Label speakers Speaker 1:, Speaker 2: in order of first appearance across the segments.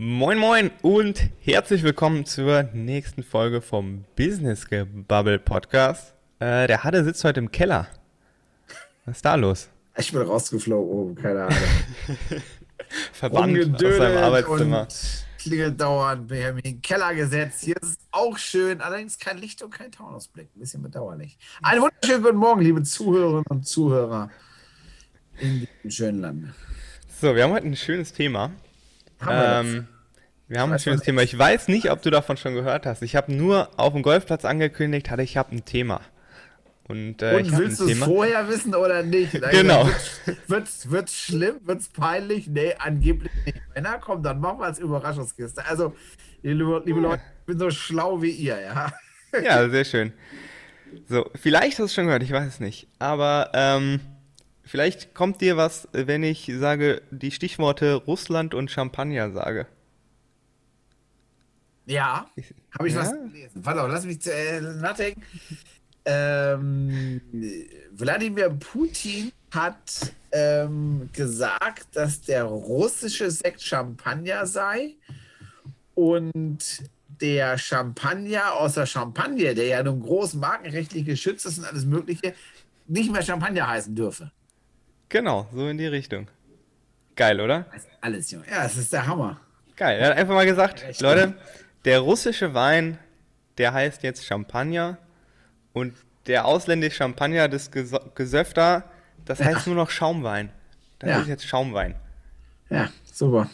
Speaker 1: Moin Moin und herzlich willkommen zur nächsten Folge vom Business Bubble Podcast. Äh, der Hadde sitzt heute im Keller. Was ist da los?
Speaker 2: Ich bin rausgeflogen oben, keine Ahnung.
Speaker 1: Verbannt aus seinem Arbeitszimmer.
Speaker 2: klingelt dauernd, wir haben ihn in den Keller gesetzt. Hier ist es auch schön, allerdings kein Licht und kein Taunausblick. Ein bisschen bedauerlich. Einen wunderschönen guten Morgen, liebe Zuhörerinnen und Zuhörer in diesem schönen Land.
Speaker 1: So, wir haben heute ein schönes Thema.
Speaker 2: Haben wir
Speaker 1: ähm, wir haben ein schönes Thema. Ich weiß nicht, ob du davon schon gehört hast. Ich habe nur auf dem Golfplatz angekündigt, hatte ich habe ein Thema. Und, äh,
Speaker 2: Und willst du es vorher wissen oder nicht? Dann
Speaker 1: Genau.
Speaker 2: Wird's, wird's schlimm? Wird's peinlich? Nee, angeblich nicht. Wenn er kommt, dann machen wir als Überraschungskiste. Also, liebe, liebe Leute, ich bin so schlau wie ihr, ja.
Speaker 1: Ja, sehr schön. So, vielleicht hast du es schon gehört, ich weiß es nicht. Aber ähm, vielleicht kommt dir was, wenn ich sage, die Stichworte Russland und Champagner sage.
Speaker 2: Ja, habe ich
Speaker 1: Ja?
Speaker 2: was gelesen. Warte lass mich äh, nachdenken. Ähm, Wladimir Putin hat ähm, gesagt, dass der russische Sekt Champagner sei und der Champagner aus der Champagne, der ja nun groß markenrechtlich geschützt ist und alles Mögliche, nicht mehr Champagner heißen dürfe.
Speaker 1: Genau, so in die Richtung. Geil, oder?
Speaker 2: Das ist alles, Junge. Ja, das ist der Hammer.
Speaker 1: Geil. Er hat einfach mal gesagt,
Speaker 2: Echt?
Speaker 1: Leute, der russische Wein, der heißt jetzt Champagner und der ausländische Champagner, das Ges Gesöfter, das heißt nur noch Schaumwein. Das
Speaker 2: Ja.
Speaker 1: ist jetzt Schaumwein.
Speaker 2: Ja, super.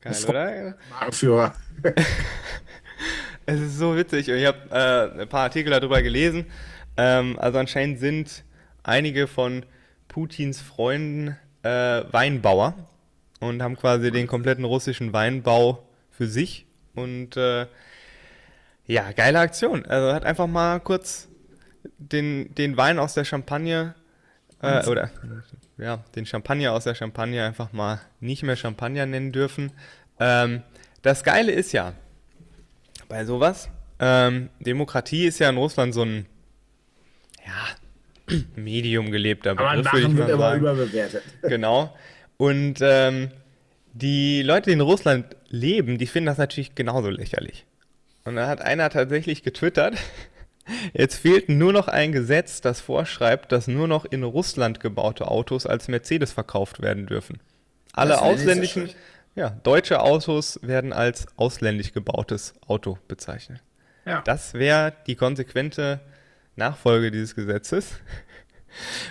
Speaker 1: Geil,
Speaker 2: Das-
Speaker 1: oder?
Speaker 2: Markenführer.
Speaker 1: Es ist so witzig und ich habe äh, ein paar Artikel darüber gelesen. Ähm, also anscheinend sind einige von Putins Freunden äh, Weinbauer und haben quasi den kompletten russischen Weinbau für sich. Und äh, ja, geile Aktion. Also hat einfach mal kurz den, den Wein aus der Champagne äh, oder ja, den Champagner aus der Champagne einfach mal nicht mehr Champagner nennen dürfen. Ähm, das Geile ist ja, bei sowas. Ähm, Demokratie ist ja in Russland so ein ja, medium gelebter
Speaker 2: Aber
Speaker 1: Begriff, würde ich
Speaker 2: Machen wird immer überbewertet.
Speaker 1: Genau. Und ähm, die Leute, die in Russland leben, die finden das natürlich genauso lächerlich. Und da hat einer tatsächlich getwittert, jetzt fehlt nur noch ein Gesetz, das vorschreibt, dass nur noch in Russland gebaute Autos als Mercedes verkauft werden dürfen. Alle
Speaker 2: so
Speaker 1: ausländischen, ja, deutsche Autos werden als ausländisch gebautes Auto bezeichnet.
Speaker 2: Ja.
Speaker 1: Das wäre die konsequente Nachfolge dieses Gesetzes.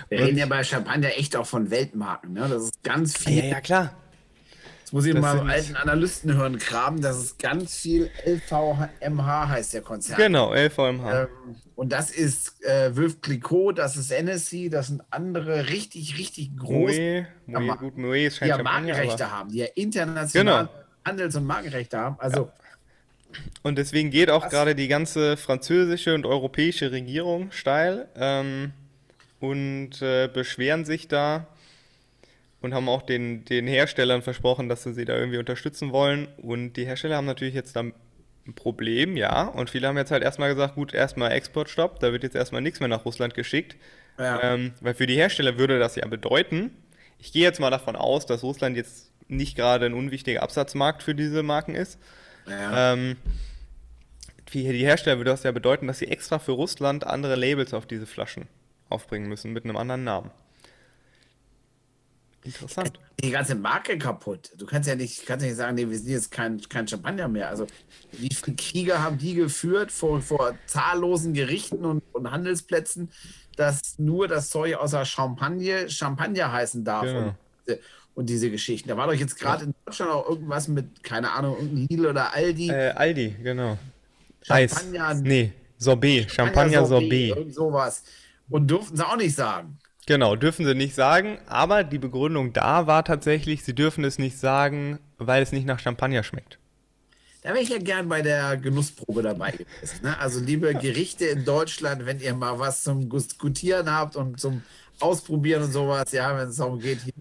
Speaker 2: Wir reden ja bei Champagner echt auch von Weltmarken. Ne? Das ist ganz viel.
Speaker 1: Ja, ja, klar.
Speaker 2: Jetzt muss ich
Speaker 1: das
Speaker 2: mal
Speaker 1: sind-
Speaker 2: alten Analysten hören kramen. Das ist ganz viel LVMH heißt der Konzern.
Speaker 1: Genau, LVMH.
Speaker 2: Ähm, und das ist äh, Veuve Clicquot, das ist Hennessy, das sind andere richtig, richtig große,
Speaker 1: Moe, Moe, gut, Moe ist
Speaker 2: die ja Markenrechte
Speaker 1: aber...
Speaker 2: haben, die ja international
Speaker 1: Genau.
Speaker 2: Handels- und Markenrechte haben. Also
Speaker 1: Und deswegen geht auch gerade die ganze französische und europäische Regierung steil ähm, und äh, beschweren sich da und haben auch den, den Herstellern versprochen, dass sie sie da irgendwie unterstützen wollen. Und die Hersteller haben natürlich jetzt da ein Problem, ja. Und viele haben jetzt halt erstmal gesagt, gut, erstmal Exportstopp, da wird jetzt erstmal nichts mehr nach Russland geschickt.
Speaker 2: Ja.
Speaker 1: Ähm, weil für die Hersteller würde das ja bedeuten, ich gehe jetzt mal davon aus, dass Russland jetzt nicht gerade ein unwichtiger Absatzmarkt für diese Marken ist.
Speaker 2: Ja,
Speaker 1: Ähm, für die Hersteller würde das ja bedeuten, dass sie extra für Russland andere Labels auf diese Flaschen aufbringen müssen mit einem anderen Namen. Interessant.
Speaker 2: die ganze Marke kaputt. Du kannst ja nicht, kannst ja nicht sagen, nee, wir sind jetzt kein, kein Champagner mehr. Also wie viele Kriege haben die geführt vor, vor zahllosen Gerichten und, und Handelsplätzen, dass nur das Zeug außer Champagne Champagner heißen darf.
Speaker 1: Genau.
Speaker 2: Und, diese- und diese Geschichten. Da war doch jetzt gerade in Deutschland auch irgendwas mit, keine Ahnung, irgendein Lidl oder Aldi.
Speaker 1: Äh, Aldi, genau. Eis.
Speaker 2: Champagner-
Speaker 1: Nee, Sorbet. Champagner Sorbet.
Speaker 2: Irgend sowas. Und durften sie auch nicht sagen.
Speaker 1: Genau, dürfen sie nicht sagen, aber die Begründung da war tatsächlich, sie dürfen es nicht sagen, weil es nicht nach Champagner schmeckt.
Speaker 2: Da wäre ich ja gern bei der Genussprobe dabei gewesen. Ne? Also, liebe Gerichte in Deutschland, wenn ihr mal was zum Diskutieren habt und zum Ausprobieren und sowas, ja, wenn es darum geht, hier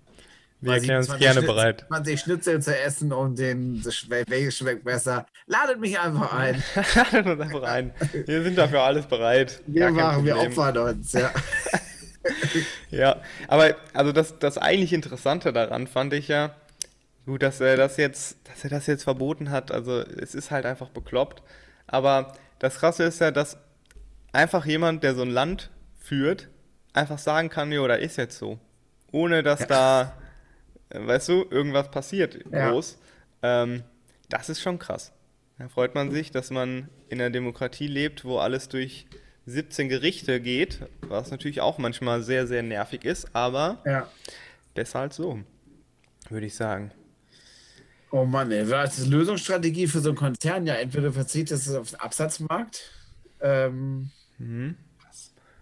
Speaker 1: Wir erklären uns
Speaker 2: 27
Speaker 1: gerne
Speaker 2: Schnitzel-
Speaker 1: bereit.
Speaker 2: 20 Schnitzel zu essen und den, welches schmeckt besser. Ladet mich einfach ein.
Speaker 1: Ladet uns einfach ein. Wir sind dafür alles bereit.
Speaker 2: Wir machen, wir opfern uns. Ja.
Speaker 1: Ja, aber also das, das eigentlich Interessante daran fand ich ja, Gut, dass er das jetzt, dass er das jetzt verboten hat, also es ist halt einfach bekloppt. Aber das Krasse ist ja, dass einfach jemand, der so ein Land führt, einfach sagen kann, jo, da ist jetzt so. Ohne dass ja. da, weißt du, irgendwas passiert groß. Ja. Ähm, das ist schon krass. Da freut man sich, dass man in einer Demokratie lebt, wo alles durch 17 Gerichte geht, was natürlich auch manchmal sehr, sehr nervig ist, aber ja. deshalb so, würde ich sagen.
Speaker 2: Oh Mann, ey, was ist die Lösungsstrategie für so einen Konzern? Ja, entweder verzichtet es auf den Absatzmarkt. Ähm,
Speaker 1: mhm.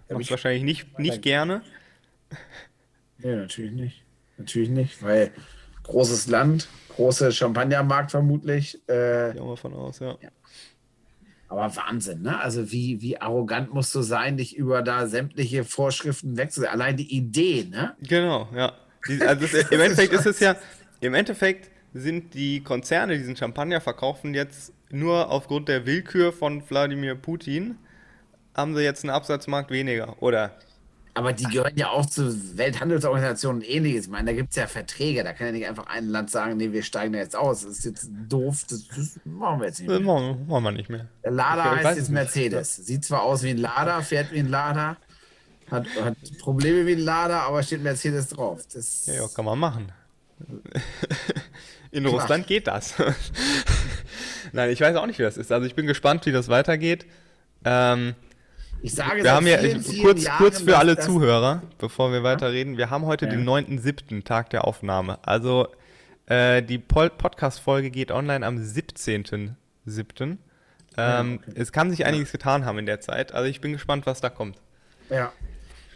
Speaker 1: Machst wahrscheinlich nicht, nicht gerne.
Speaker 2: Nee, natürlich nicht. Natürlich nicht, weil großes Land, große Champagnermarkt vermutlich. Äh,
Speaker 1: Gehe auch mal von aus, ja. ja.
Speaker 2: Aber Wahnsinn, ne? Also wie, wie arrogant musst du sein, dich über da sämtliche Vorschriften wegzusetzen. Allein die Idee, ne?
Speaker 1: Genau, ja. Die, also das, im Endeffekt ist es ja, im Endeffekt sind die Konzerne, die diesen Champagner verkaufen, jetzt nur aufgrund der Willkür von Wladimir Putin, haben sie jetzt einen Absatzmarkt weniger, oder?
Speaker 2: Aber die gehören ja auch zur Welthandelsorganisation und ähnliches. Ich meine, da gibt es ja Verträge. Da kann ja nicht einfach ein Land sagen, nee, wir steigen da jetzt aus. Das ist jetzt doof. Das, das machen wir jetzt nicht mehr.
Speaker 1: Machen, machen wir nicht mehr.
Speaker 2: Der Lada okay, heißt jetzt Mercedes. Sieht zwar aus wie ein Lada, fährt wie ein Lada, hat, hat Probleme wie ein Lada, aber steht Mercedes drauf.
Speaker 1: Das ja, kann man machen. In Klar. Russland geht das. Nein, ich weiß auch nicht, wie das ist. Also ich bin gespannt, wie das weitergeht. Ähm,
Speaker 2: ich sage
Speaker 1: wir haben ja vielen, vielen kurz, Jahren, kurz für alle Zuhörer, bevor wir weiterreden. Wir haben heute ja. den 9.7., Tag der Aufnahme. Also äh, die Podcast-Folge geht online am 17.7. Ähm, ja, okay. Es kann sich einiges getan haben in der Zeit. Also ich bin gespannt, was da kommt.
Speaker 2: Ja.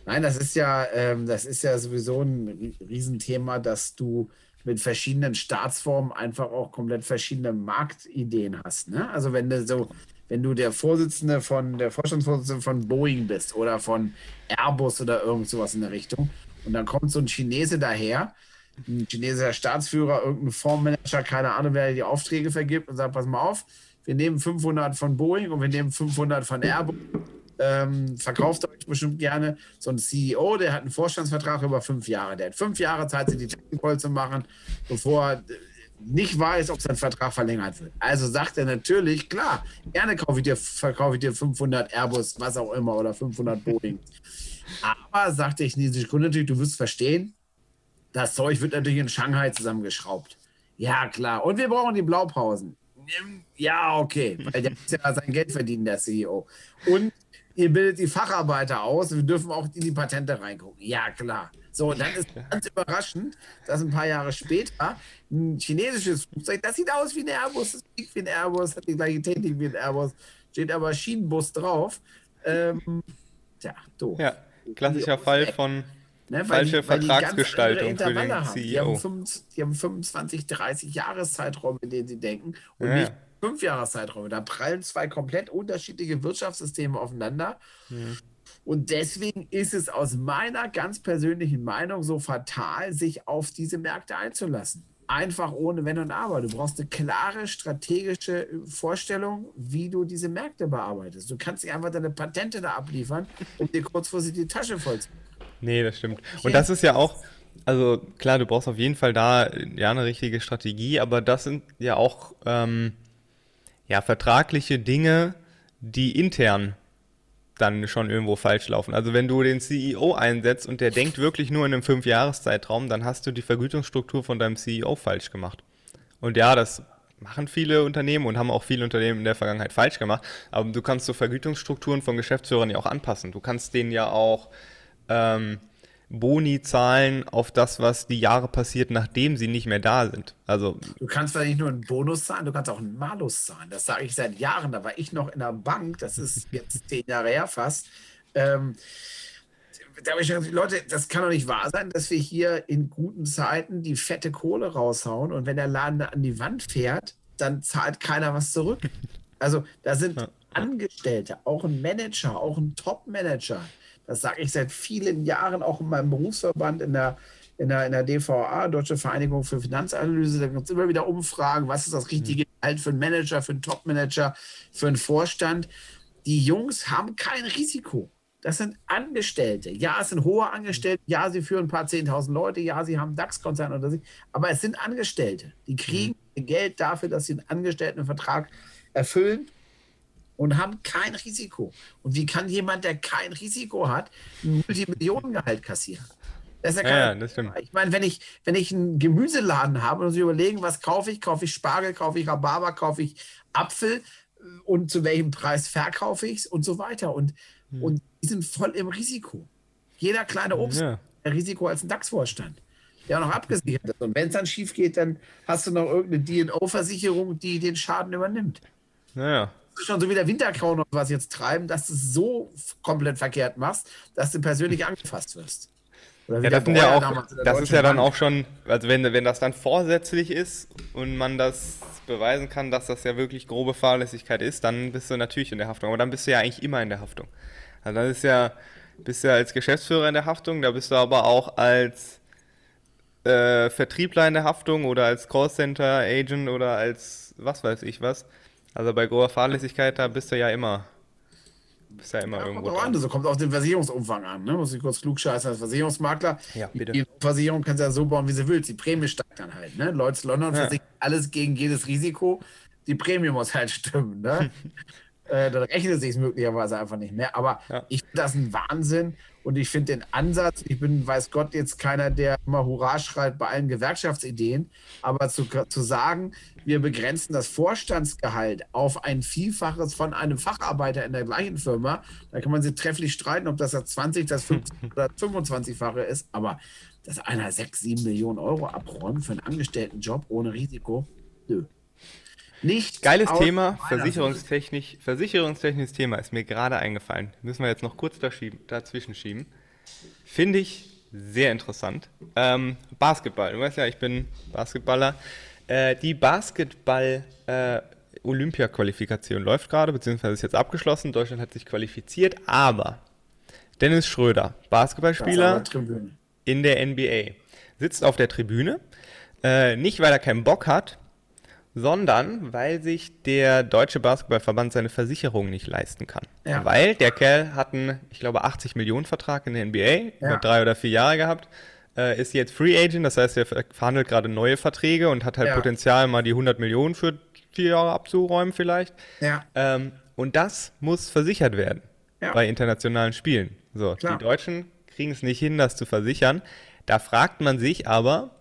Speaker 2: Nein, das ist ja, ähm, das ist ja sowieso ein Riesenthema, dass du mit verschiedenen Staatsformen einfach auch komplett verschiedene Marktideen hast. Ne? Also wenn du so wenn du der Vorsitzende von, der Vorstandsvorsitzende von Boeing bist oder von Airbus oder irgend sowas in der Richtung und dann kommt so ein Chinese daher, ein chinesischer Staatsführer, irgendein Fondsmanager, keine Ahnung, wer die Aufträge vergibt und sagt, pass mal auf, wir nehmen 500 von Boeing und wir nehmen 500 von Airbus. Ähm, verkauft euch bestimmt gerne. So ein CEO, der hat einen Vorstandsvertrag über fünf Jahre. Der hat fünf Jahre Zeit, sich die Technik zu machen, bevor nicht weiß, ob sein Vertrag verlängert wird. Also sagt er natürlich, klar, gerne kaufe ich dir, verkaufe ich dir 500 Airbus, was auch immer, oder 500 Boeing. Aber, sagt der chinesische Kunde natürlich, du wirst verstehen, das Zeug wird natürlich in Shanghai zusammengeschraubt. Ja, klar. Und wir brauchen die Blaupausen. Ja, okay. Weil der muss ja sein Geld verdienen, der CEO. Und ihr bildet die Facharbeiter aus. Wir dürfen auch in die Patente reingucken. Ja, klar. So, dann ist ganz überraschend, dass ein paar Jahre später ein chinesisches Flugzeug, das sieht aus wie ein Airbus, das fliegt wie ein Airbus, hat die gleiche Technik wie ein Airbus, steht aber Schienenbus drauf. Ähm,
Speaker 1: tja, doof. Ja, klassischer Fall von ne, falsche die, Vertragsgestaltung für den
Speaker 2: haben. CEO. Die haben, 25, die haben 25, 30 Jahreszeiträume, in denen sie denken und ja. nicht fünf Jahreszeiträume. Da prallen zwei komplett unterschiedliche Wirtschaftssysteme aufeinander. Ja. Und deswegen ist es aus meiner ganz persönlichen Meinung so fatal, sich auf diese Märkte einzulassen. Einfach ohne Wenn und Aber. Du brauchst eine klare strategische Vorstellung, wie du diese Märkte bearbeitest. Du kannst nicht einfach deine Patente da abliefern, um dir kurzfristig die Tasche voll zu machen.
Speaker 1: Nee, das stimmt. Und das ist ja auch, also klar, du brauchst auf jeden Fall da ja eine richtige Strategie, aber das sind ja auch ähm, ja, vertragliche Dinge, die intern dann schon irgendwo falsch laufen. Also wenn du den CEO einsetzt und der denkt wirklich nur in einem Fünfjahreszeitraum, dann hast du die Vergütungsstruktur von deinem CEO falsch gemacht. Und ja, das machen viele Unternehmen und haben auch viele Unternehmen in der Vergangenheit falsch gemacht. Aber du kannst so Vergütungsstrukturen von Geschäftsführern ja auch anpassen. Du kannst denen ja auch ähm, Boni zahlen auf das, was die Jahre passiert, nachdem sie nicht mehr da sind. Also
Speaker 2: du kannst nicht nur einen Bonus zahlen, du kannst auch einen Malus zahlen. Das sage ich seit Jahren. Da war ich noch in der Bank, das ist jetzt zehn Jahre her fast. Ähm, da habe ich gesagt, Leute, das kann doch nicht wahr sein, dass wir hier in guten Zeiten die fette Kohle raushauen und wenn der Laden an die Wand fährt, dann zahlt keiner was zurück. Also da sind Angestellte, auch ein Manager, auch ein Top-Manager, das sage ich seit vielen Jahren auch in meinem Berufsverband in der, in der, in der DVA, Deutsche Vereinigung für Finanzanalyse. Da gibt es immer wieder Umfragen, was ist das richtige Gehalt für einen Manager, für einen Topmanager, für einen Vorstand. Die Jungs haben kein Risiko. Das sind Angestellte. Ja, es sind hohe Angestellte. Ja, sie führen ein paar zehntausend Leute. Ja, sie haben DAX-Konzern oder sich. Aber es sind Angestellte. Die kriegen mhm. Geld dafür, dass sie einen Angestelltenvertrag erfüllen und haben kein Risiko. Und wie kann jemand, der kein Risiko hat, ein Multimillionengehalt kassieren?
Speaker 1: Das ist ja, ja, das stimmt.
Speaker 2: Ich meine, wenn ich, wenn ich einen Gemüseladen habe und sich überlegen, was kaufe ich, kaufe ich Spargel, kaufe ich Rhabarber, kaufe ich Apfel und zu welchem Preis verkaufe ich es und so weiter. Und, hm. und die sind voll im Risiko. Jeder kleine Obst ja. mehr Risiko als ein DAX-Vorstand, der auch noch abgesichert ist. Und wenn es dann schief geht, dann hast du noch irgendeine DNO-Versicherung, die den Schaden übernimmt.
Speaker 1: Naja
Speaker 2: schon so wie der Winterkraut oder was jetzt treiben, dass du es so komplett verkehrt machst, dass du persönlich angefasst wirst.
Speaker 1: Ja, das, ja auch, das ist ja dann auch schon, also wenn, wenn das dann vorsätzlich ist und man das beweisen kann, dass das ja wirklich grobe Fahrlässigkeit ist, dann bist du natürlich in der Haftung. Aber dann bist du ja eigentlich immer in der Haftung. Also dann ist ja, bist du ja als Geschäftsführer in der Haftung, da bist du aber auch als äh, Vertriebler in der Haftung oder als Callcenter-Agent oder als was weiß ich was. Also bei grober Fahrlässigkeit, da bist du ja immer. Bist ja immer ja, irgendwo.
Speaker 2: Kommt an, das kommt auf den Versicherungsumfang an. Ne? Muss ich kurz klugscheißen als Versicherungsmakler.
Speaker 1: Ja, bitte.
Speaker 2: Die Versicherung kannst du ja so bauen, wie sie will. Die Prämie steigt dann halt. Ne? Lloyds London ja. versichert alles gegen jedes Risiko. Die Prämie muss halt stimmen. Ne? äh, dann rechnet sich möglicherweise einfach nicht mehr. Aber ja. ich finde das ein Wahnsinn. Und ich finde den Ansatz, ich bin, weiß Gott, jetzt keiner, der immer Hurra schreit bei allen Gewerkschaftsideen, aber zu, zu sagen, wir begrenzen das Vorstandsgehalt auf ein Vielfaches von einem Facharbeiter in der gleichen Firma, da kann man sich trefflich streiten, ob das das 20, das 50 oder 25-fache ist, aber dass einer 6, 7 Millionen Euro abräumt für einen Angestelltenjob ohne Risiko, nö.
Speaker 1: Nicht Geiles Thema, versicherungstechnisch, versicherungstechnisches Thema ist mir gerade eingefallen. Müssen wir jetzt noch kurz dazwischen schieben. Finde ich sehr interessant. Ähm, Basketball, du weißt ja, ich bin Basketballer. Äh, die Basketball-Olympia-Qualifikation äh, läuft gerade, beziehungsweise ist jetzt abgeschlossen. Deutschland hat sich qualifiziert, aber Dennis Schröder, Basketballspieler in der NBA, sitzt auf der Tribüne. Äh, nicht, weil er keinen Bock hat, sondern weil sich der Deutsche Basketballverband seine Versicherung nicht leisten kann. Ja. Weil der Kerl hat einen, ich glaube, 80 Millionen Vertrag in der NBA, ja. über drei oder vier Jahre gehabt, äh, ist jetzt Free Agent, das heißt, er verhandelt gerade neue Verträge und hat halt ja. Potenzial, mal die 100 Millionen für vier Jahre abzuräumen vielleicht.
Speaker 2: Ja.
Speaker 1: Ähm, und das muss versichert werden bei internationalen Spielen. So, Klar. die Deutschen kriegen es nicht hin, das zu versichern. Da fragt man sich aber,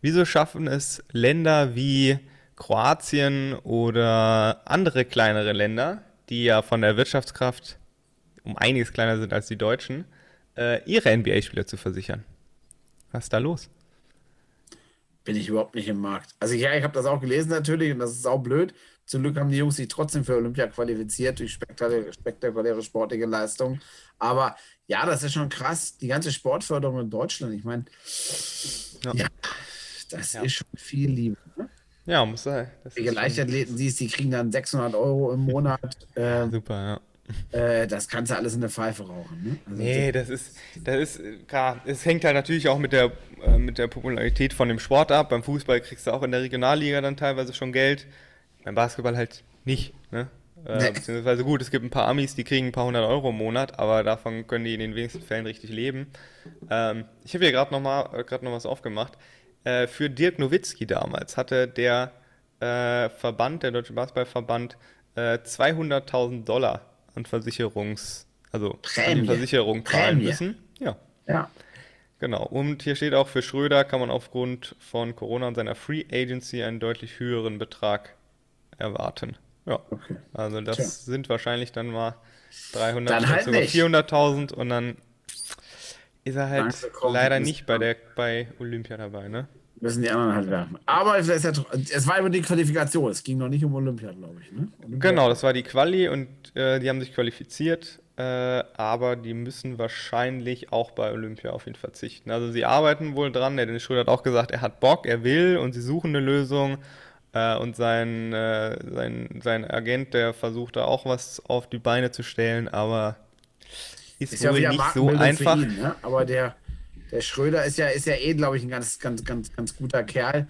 Speaker 1: wieso schaffen es Länder wie Kroatien oder andere kleinere Länder, die ja von der Wirtschaftskraft um einiges kleiner sind als die Deutschen, äh, ihre NBA-Spieler zu versichern. Was ist da los?
Speaker 2: Bin ich überhaupt nicht im Markt. Also ja, ich habe das auch gelesen natürlich und das ist auch blöd. Zum Glück haben die Jungs sich trotzdem für Olympia qualifiziert durch spektakuläre, spektakuläre sportliche Leistungen. Aber ja, das ist schon krass. Die ganze Sportförderung in Deutschland, ich meine, ja. ja. das ja. ist schon viel Liebe.
Speaker 1: Ja, muss sein.
Speaker 2: Die Leichtathleten siehst, die kriegen dann 600 Euro im Monat.
Speaker 1: Äh, Super,
Speaker 2: ja. Äh, das kannst du alles in der Pfeife rauchen. Ne?
Speaker 1: Also nee, das ist, das ist, klar, es hängt halt natürlich auch mit der, äh, mit der Popularität von dem Sport ab. Beim Fußball kriegst du auch in der Regionalliga dann teilweise schon Geld. Beim Basketball halt nicht. Ne? Äh, nee. Beziehungsweise gut, es gibt ein paar Amis, die kriegen ein paar hundert Euro im Monat, aber davon können die in den wenigsten Fällen richtig leben. Ähm, ich habe hier gerade noch mal äh, noch was aufgemacht. Äh, für Dirk Nowitzki damals hatte der äh, Verband, der Deutsche Basketballverband, äh, 200.000 Dollar an Versicherungs, also
Speaker 2: Prämie.
Speaker 1: an Versicherung zahlen müssen.
Speaker 2: Ja. ja.
Speaker 1: Genau. Und hier steht auch, für Schröder kann man aufgrund von Corona und seiner Free Agency einen deutlich höheren Betrag erwarten. Ja. Okay. Also das Tja. sind wahrscheinlich dann mal 300,
Speaker 2: dann halt
Speaker 1: sogar 400.000 und dann ist er halt leider nicht bei, der, bei Olympia dabei, ne?
Speaker 2: Müssen die anderen halt werfen. Aber es, ja, es war über die Qualifikation, es ging noch nicht um Olympia, glaube ich. Ne?
Speaker 1: Olympia. Genau, das war die Quali und äh, die haben sich qualifiziert, äh, aber die müssen wahrscheinlich auch bei Olympia auf ihn verzichten. Also sie arbeiten wohl dran, der Dennis Schröder hat auch gesagt, er hat Bock, er will und sie suchen eine Lösung. Äh, und sein, äh, sein, sein Agent, der versucht da auch was auf die Beine zu stellen, aber ist, ist ja nicht so einfach. Ihn,
Speaker 2: ne? Aber der, der Schröder ist ja, ist ja eh, glaube ich, ein ganz, ganz, ganz, ganz guter Kerl.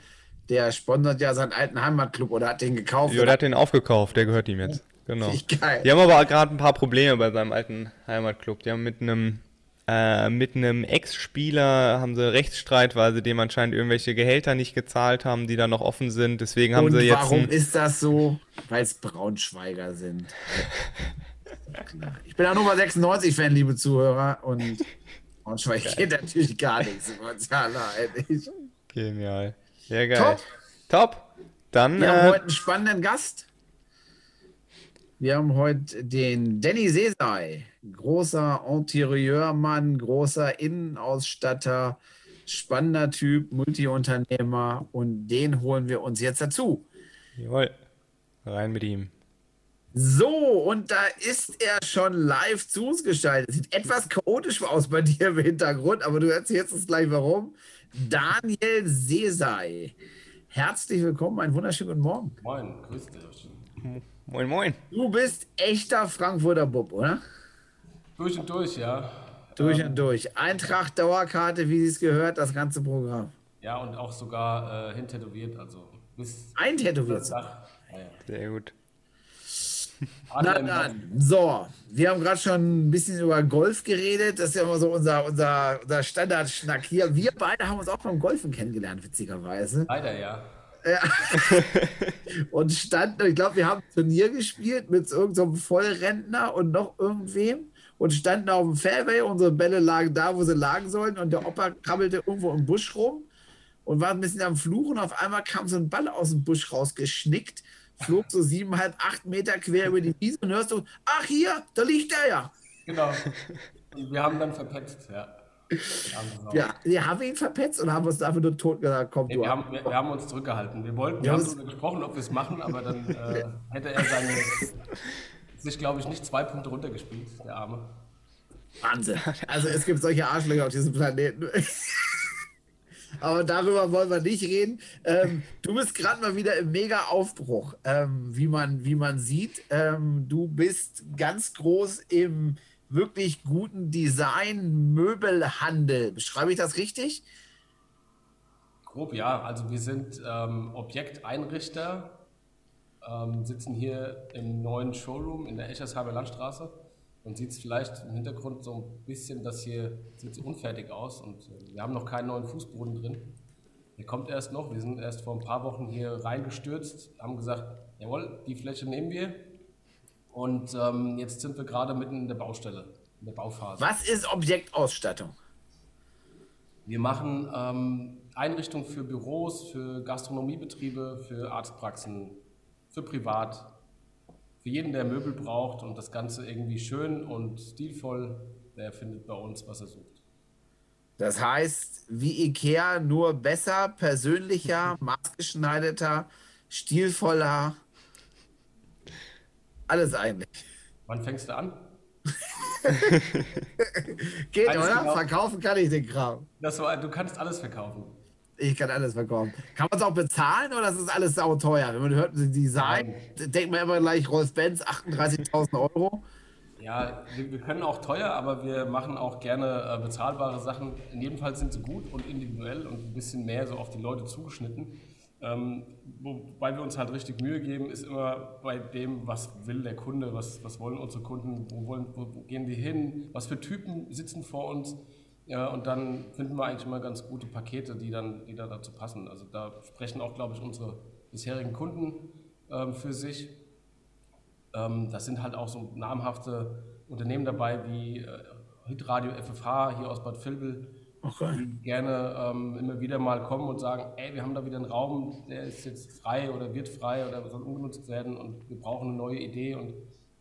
Speaker 2: Der sponsert ja seinen alten Heimatclub oder hat den gekauft.
Speaker 1: Ja, der hat den aufgekauft, der gehört ihm jetzt. Genau.
Speaker 2: Geil.
Speaker 1: Die haben aber gerade ein paar Probleme bei seinem alten Heimatclub. Die haben mit einem äh, mit einem Ex-Spieler haben sie Rechtsstreit, weil sie dem anscheinend irgendwelche Gehälter nicht gezahlt haben, die da noch offen sind. Deswegen haben
Speaker 2: Und
Speaker 1: sie jetzt
Speaker 2: warum ist das so? Weil es Braunschweiger sind. Ich bin auch Nummer 96-Fan, liebe Zuhörer. Und Braunschweig geht natürlich gar nichts.
Speaker 1: Genial. Ja, geil.
Speaker 2: Top.
Speaker 1: Top. Dann
Speaker 2: Wir haben
Speaker 1: äh,
Speaker 2: heute einen spannenden Gast. Wir haben heute den Danny Sesay, großer Interieurmann, großer Innenausstatter, spannender Typ, Multiunternehmer und den holen wir uns jetzt dazu.
Speaker 1: jawohl, rein mit ihm.
Speaker 2: So, und da ist er schon live zu uns gestaltet. Sieht etwas chaotisch aus bei dir im Hintergrund, aber du erzählst uns gleich warum. Daniel Sesay. Herzlich willkommen, einen wunderschönen guten Morgen.
Speaker 3: Moin, grüß dich.
Speaker 1: Moin, moin.
Speaker 2: Du bist echter Frankfurter Bub, oder?
Speaker 3: Durch und durch, ja.
Speaker 2: Durch und durch. Eintracht, Dauerkarte, wie es gehört, das ganze Programm.
Speaker 3: Ja, und auch sogar äh, hintätowiert, also bis
Speaker 2: Eintätowiert.
Speaker 3: Ja, ja.
Speaker 1: Sehr gut.
Speaker 2: Na dann, so, wir haben gerade schon ein bisschen über Golf geredet. Das ist ja immer so unser, unser, unser Standardschnack hier. Wir beide haben uns auch beim Golfen kennengelernt, witzigerweise.
Speaker 3: Leider, ja.
Speaker 2: Und standen, ich glaube, wir haben ein Turnier gespielt mit irgendeinem so Vollrentner und noch irgendwem und standen auf dem Fairway. Unsere Bälle lagen da, wo sie lagen sollten. Und der Opa krabbelte irgendwo im Busch rum und war ein bisschen am Fluchen. Auf einmal kam so ein Ball aus dem Busch rausgeschnickt, flog so siebeneinhalb, acht Meter quer über die Wiese und hörst du, ach hier, da liegt der ja.
Speaker 3: Genau. Wir haben dann verpetzt, ja. Wir
Speaker 2: Ja, wir haben ihn verpetzt und haben uns dafür nur tot gesagt, komm
Speaker 3: Nee,
Speaker 2: du
Speaker 3: wir,
Speaker 2: ab.
Speaker 3: haben, wir, wir haben uns zurückgehalten. Wir wollten, wir haben darüber gesprochen, ob wir es machen, aber dann äh, hätte er seine, sich, glaube ich, nicht zwei Punkte runtergespielt, der Arme.
Speaker 2: Wahnsinn. Also es gibt solche Arschlöcher auf diesem Planeten. Aber darüber wollen wir nicht reden. Ähm, du bist gerade mal wieder im Mega-Aufbruch, ähm, wie, man, wie man sieht. Ähm, du bist ganz groß im wirklich guten Design-Möbelhandel. Beschreibe ich das richtig?
Speaker 3: Grob, ja. Also wir sind ähm, Objekteinrichter, ähm, sitzen hier im neuen Showroom in der Eschersheimer Landstraße und sieht es vielleicht im Hintergrund so ein bisschen, das hier sieht so unfertig aus und äh, wir haben noch keinen neuen Fußboden drin. Der kommt erst noch. Wir sind erst vor ein paar Wochen hier reingestürzt, haben gesagt, jawohl, die Fläche nehmen wir. Und ähm, jetzt sind wir gerade mitten in der Baustelle, in der Bauphase.
Speaker 2: Was ist Objektausstattung?
Speaker 3: Wir machen ähm, Einrichtungen für Büros, für Gastronomiebetriebe, für Arztpraxen, für privat. Für jeden, der Möbel braucht und das Ganze irgendwie schön und stilvoll, der findet bei uns, was er sucht.
Speaker 2: Das heißt, wie Ikea, nur besser, persönlicher, maßgeschneiderter, stilvoller. Alles eigentlich.
Speaker 3: Wann fängst du an?
Speaker 2: Geht,
Speaker 3: Alles
Speaker 2: oder?
Speaker 3: genau.
Speaker 2: Verkaufen kann ich den Kram.
Speaker 3: Das war, du kannst alles verkaufen.
Speaker 2: Ich kann alles verkaufen. Kann man es auch bezahlen oder ist das alles sauteuer? Wenn man hört, Design, denkt man immer gleich Rolf-Benz, 38.000 Euro.
Speaker 3: Ja, wir, wir können auch teuer, aber wir machen auch gerne äh, bezahlbare Sachen. In jedem Fall sind sie gut und individuell und ein bisschen mehr so auf die Leute zugeschnitten. Ähm, wobei wir uns halt richtig Mühe geben, ist immer bei dem, was will der Kunde, was, was wollen unsere Kunden, wo, wollen, wo, wo gehen die hin, was für Typen sitzen vor uns. Ja, und dann finden wir eigentlich immer ganz gute Pakete, die dann, die dann dazu passen. Also da sprechen auch, glaube ich, unsere bisherigen Kunden ähm, für sich. Ähm, das sind halt auch so namhafte Unternehmen dabei wie äh, Hitradio FFH hier aus Bad Vilbel,
Speaker 2: Okay.
Speaker 3: die gerne ähm, immer wieder mal kommen und sagen, ey, wir haben da wieder einen Raum, der ist jetzt frei oder wird frei oder soll umgenutzt werden und wir brauchen eine neue Idee und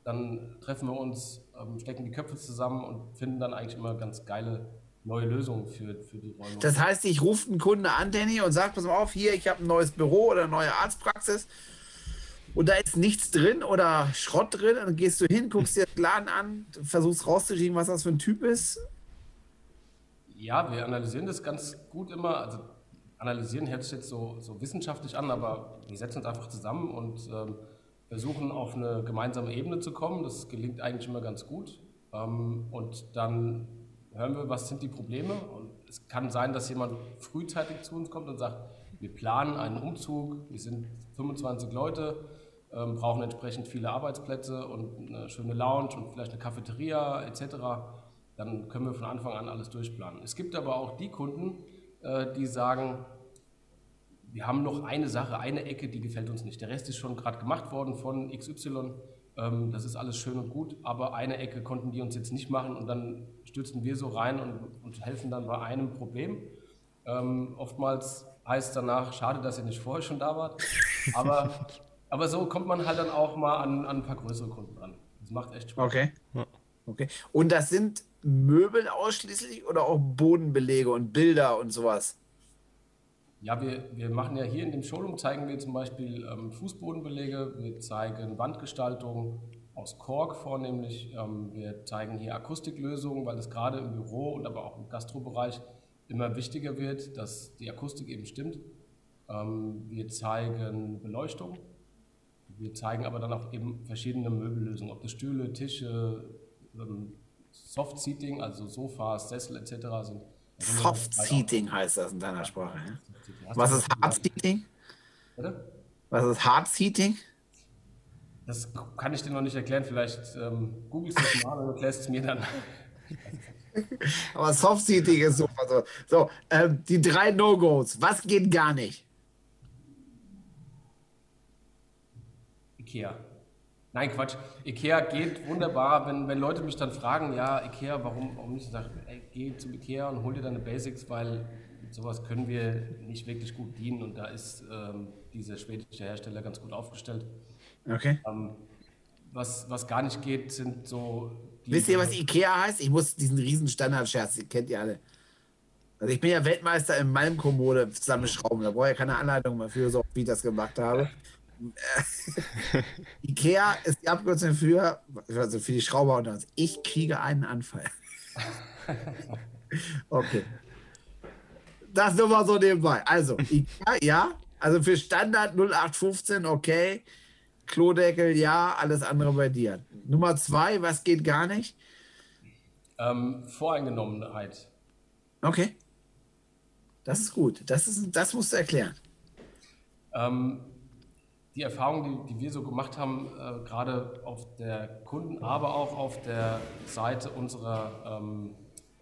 Speaker 3: dann treffen wir uns, ähm, stecken die Köpfe zusammen und finden dann eigentlich immer ganz geile neue Lösungen für, für die Räume.
Speaker 2: Das heißt, ich rufe einen Kunde an, Danny, und sage, pass mal auf, hier, ich habe ein neues Büro oder eine neue Arztpraxis und da ist nichts drin oder Schrott drin. Dann gehst du hin, guckst dir den Laden an, versuchst rauszukriegen, was das für ein Typ ist.
Speaker 3: Ja, wir analysieren das ganz gut immer. Also analysieren hört sich jetzt so, so wissenschaftlich an, aber wir setzen uns einfach zusammen und ähm, versuchen auf eine gemeinsame Ebene zu kommen. Das gelingt eigentlich immer ganz gut. Ähm, und dann hören wir, was sind die Probleme. Und es kann sein, dass jemand frühzeitig zu uns kommt und sagt, wir planen einen Umzug, wir sind 25 Leute, ähm, brauchen entsprechend viele Arbeitsplätze und eine schöne Lounge und vielleicht eine Cafeteria etc., dann können wir von Anfang an alles durchplanen. Es gibt aber auch die Kunden, äh, die sagen, wir haben noch eine Sache, eine Ecke, die gefällt uns nicht. Der Rest ist schon gerade gemacht worden von XY. Ähm, das ist alles schön und gut, aber eine Ecke konnten die uns jetzt nicht machen und dann stürzen wir so rein und, und helfen dann bei einem Problem. Ähm, oftmals heißt danach, schade, dass ihr nicht vorher schon da wart. Aber, aber so kommt man halt dann auch mal an, an ein paar größere Kunden ran. Das macht echt Spaß.
Speaker 2: Okay. Okay. Und das sind Möbel ausschließlich oder auch Bodenbelege und Bilder und sowas?
Speaker 3: Ja, wir, wir machen ja hier in dem Showroom, zeigen wir zum Beispiel ähm, Fußbodenbelege, wir zeigen Wandgestaltung aus Kork vornehmlich, ähm, wir zeigen hier Akustiklösungen, weil es gerade im Büro und aber auch im Gastrobereich immer wichtiger wird, dass die Akustik eben stimmt. Ähm, wir zeigen Beleuchtung, wir zeigen aber dann auch eben verschiedene Möbellösungen, ob das Stühle, Tische, ähm, Soft Seating, also Sofas, Sessel etc. sind.
Speaker 2: Soft Seating heißt das in deiner Sprache. Ja? Was ist Hard Seating?
Speaker 3: Bitte?
Speaker 2: Was ist Hard Seating?
Speaker 3: Das kann ich dir noch nicht erklären. Vielleicht ähm, googelst du es mal und erklärst es mir dann.
Speaker 2: Aber Soft Seating ist super. So, so ähm, die drei No-Gos. Was geht gar nicht?
Speaker 3: Ikea. Nein, Quatsch. Ikea geht wunderbar, wenn, wenn Leute mich dann fragen, ja, Ikea, warum, warum nicht? Ich sage, ey, geh zum Ikea und hol dir deine Basics, weil sowas können wir nicht wirklich gut dienen und da ist ähm, dieser schwedische Hersteller ganz gut aufgestellt.
Speaker 2: Okay.
Speaker 3: Ähm, was, was gar nicht geht, sind so.
Speaker 2: Wisst ihr, was Ikea heißt? Ich muss diesen riesen Standardscherz, den kennt ihr alle. Also ich bin ja Weltmeister in meinem Kommode zusammenschrauben. Da brauche ich keine Anleitung mehr für, so wie ich das gemacht habe. Ikea ist die Abkürzung für, also für die Schrauber unter uns. Ich kriege einen Anfall. okay. Das nur mal so nebenbei. Also, Ikea, ja. Also für Standard 0815, okay. Klodeckel, ja. Alles andere bei dir. Nummer zwei, was geht gar nicht?
Speaker 3: Ähm, Voreingenommenheit.
Speaker 2: Okay. Das ist gut. Das, ist, das musst du erklären.
Speaker 3: Ähm, die Erfahrung, die, die wir so gemacht haben, äh, gerade auf der Kunden-, aber auch auf der Seite unserer ähm,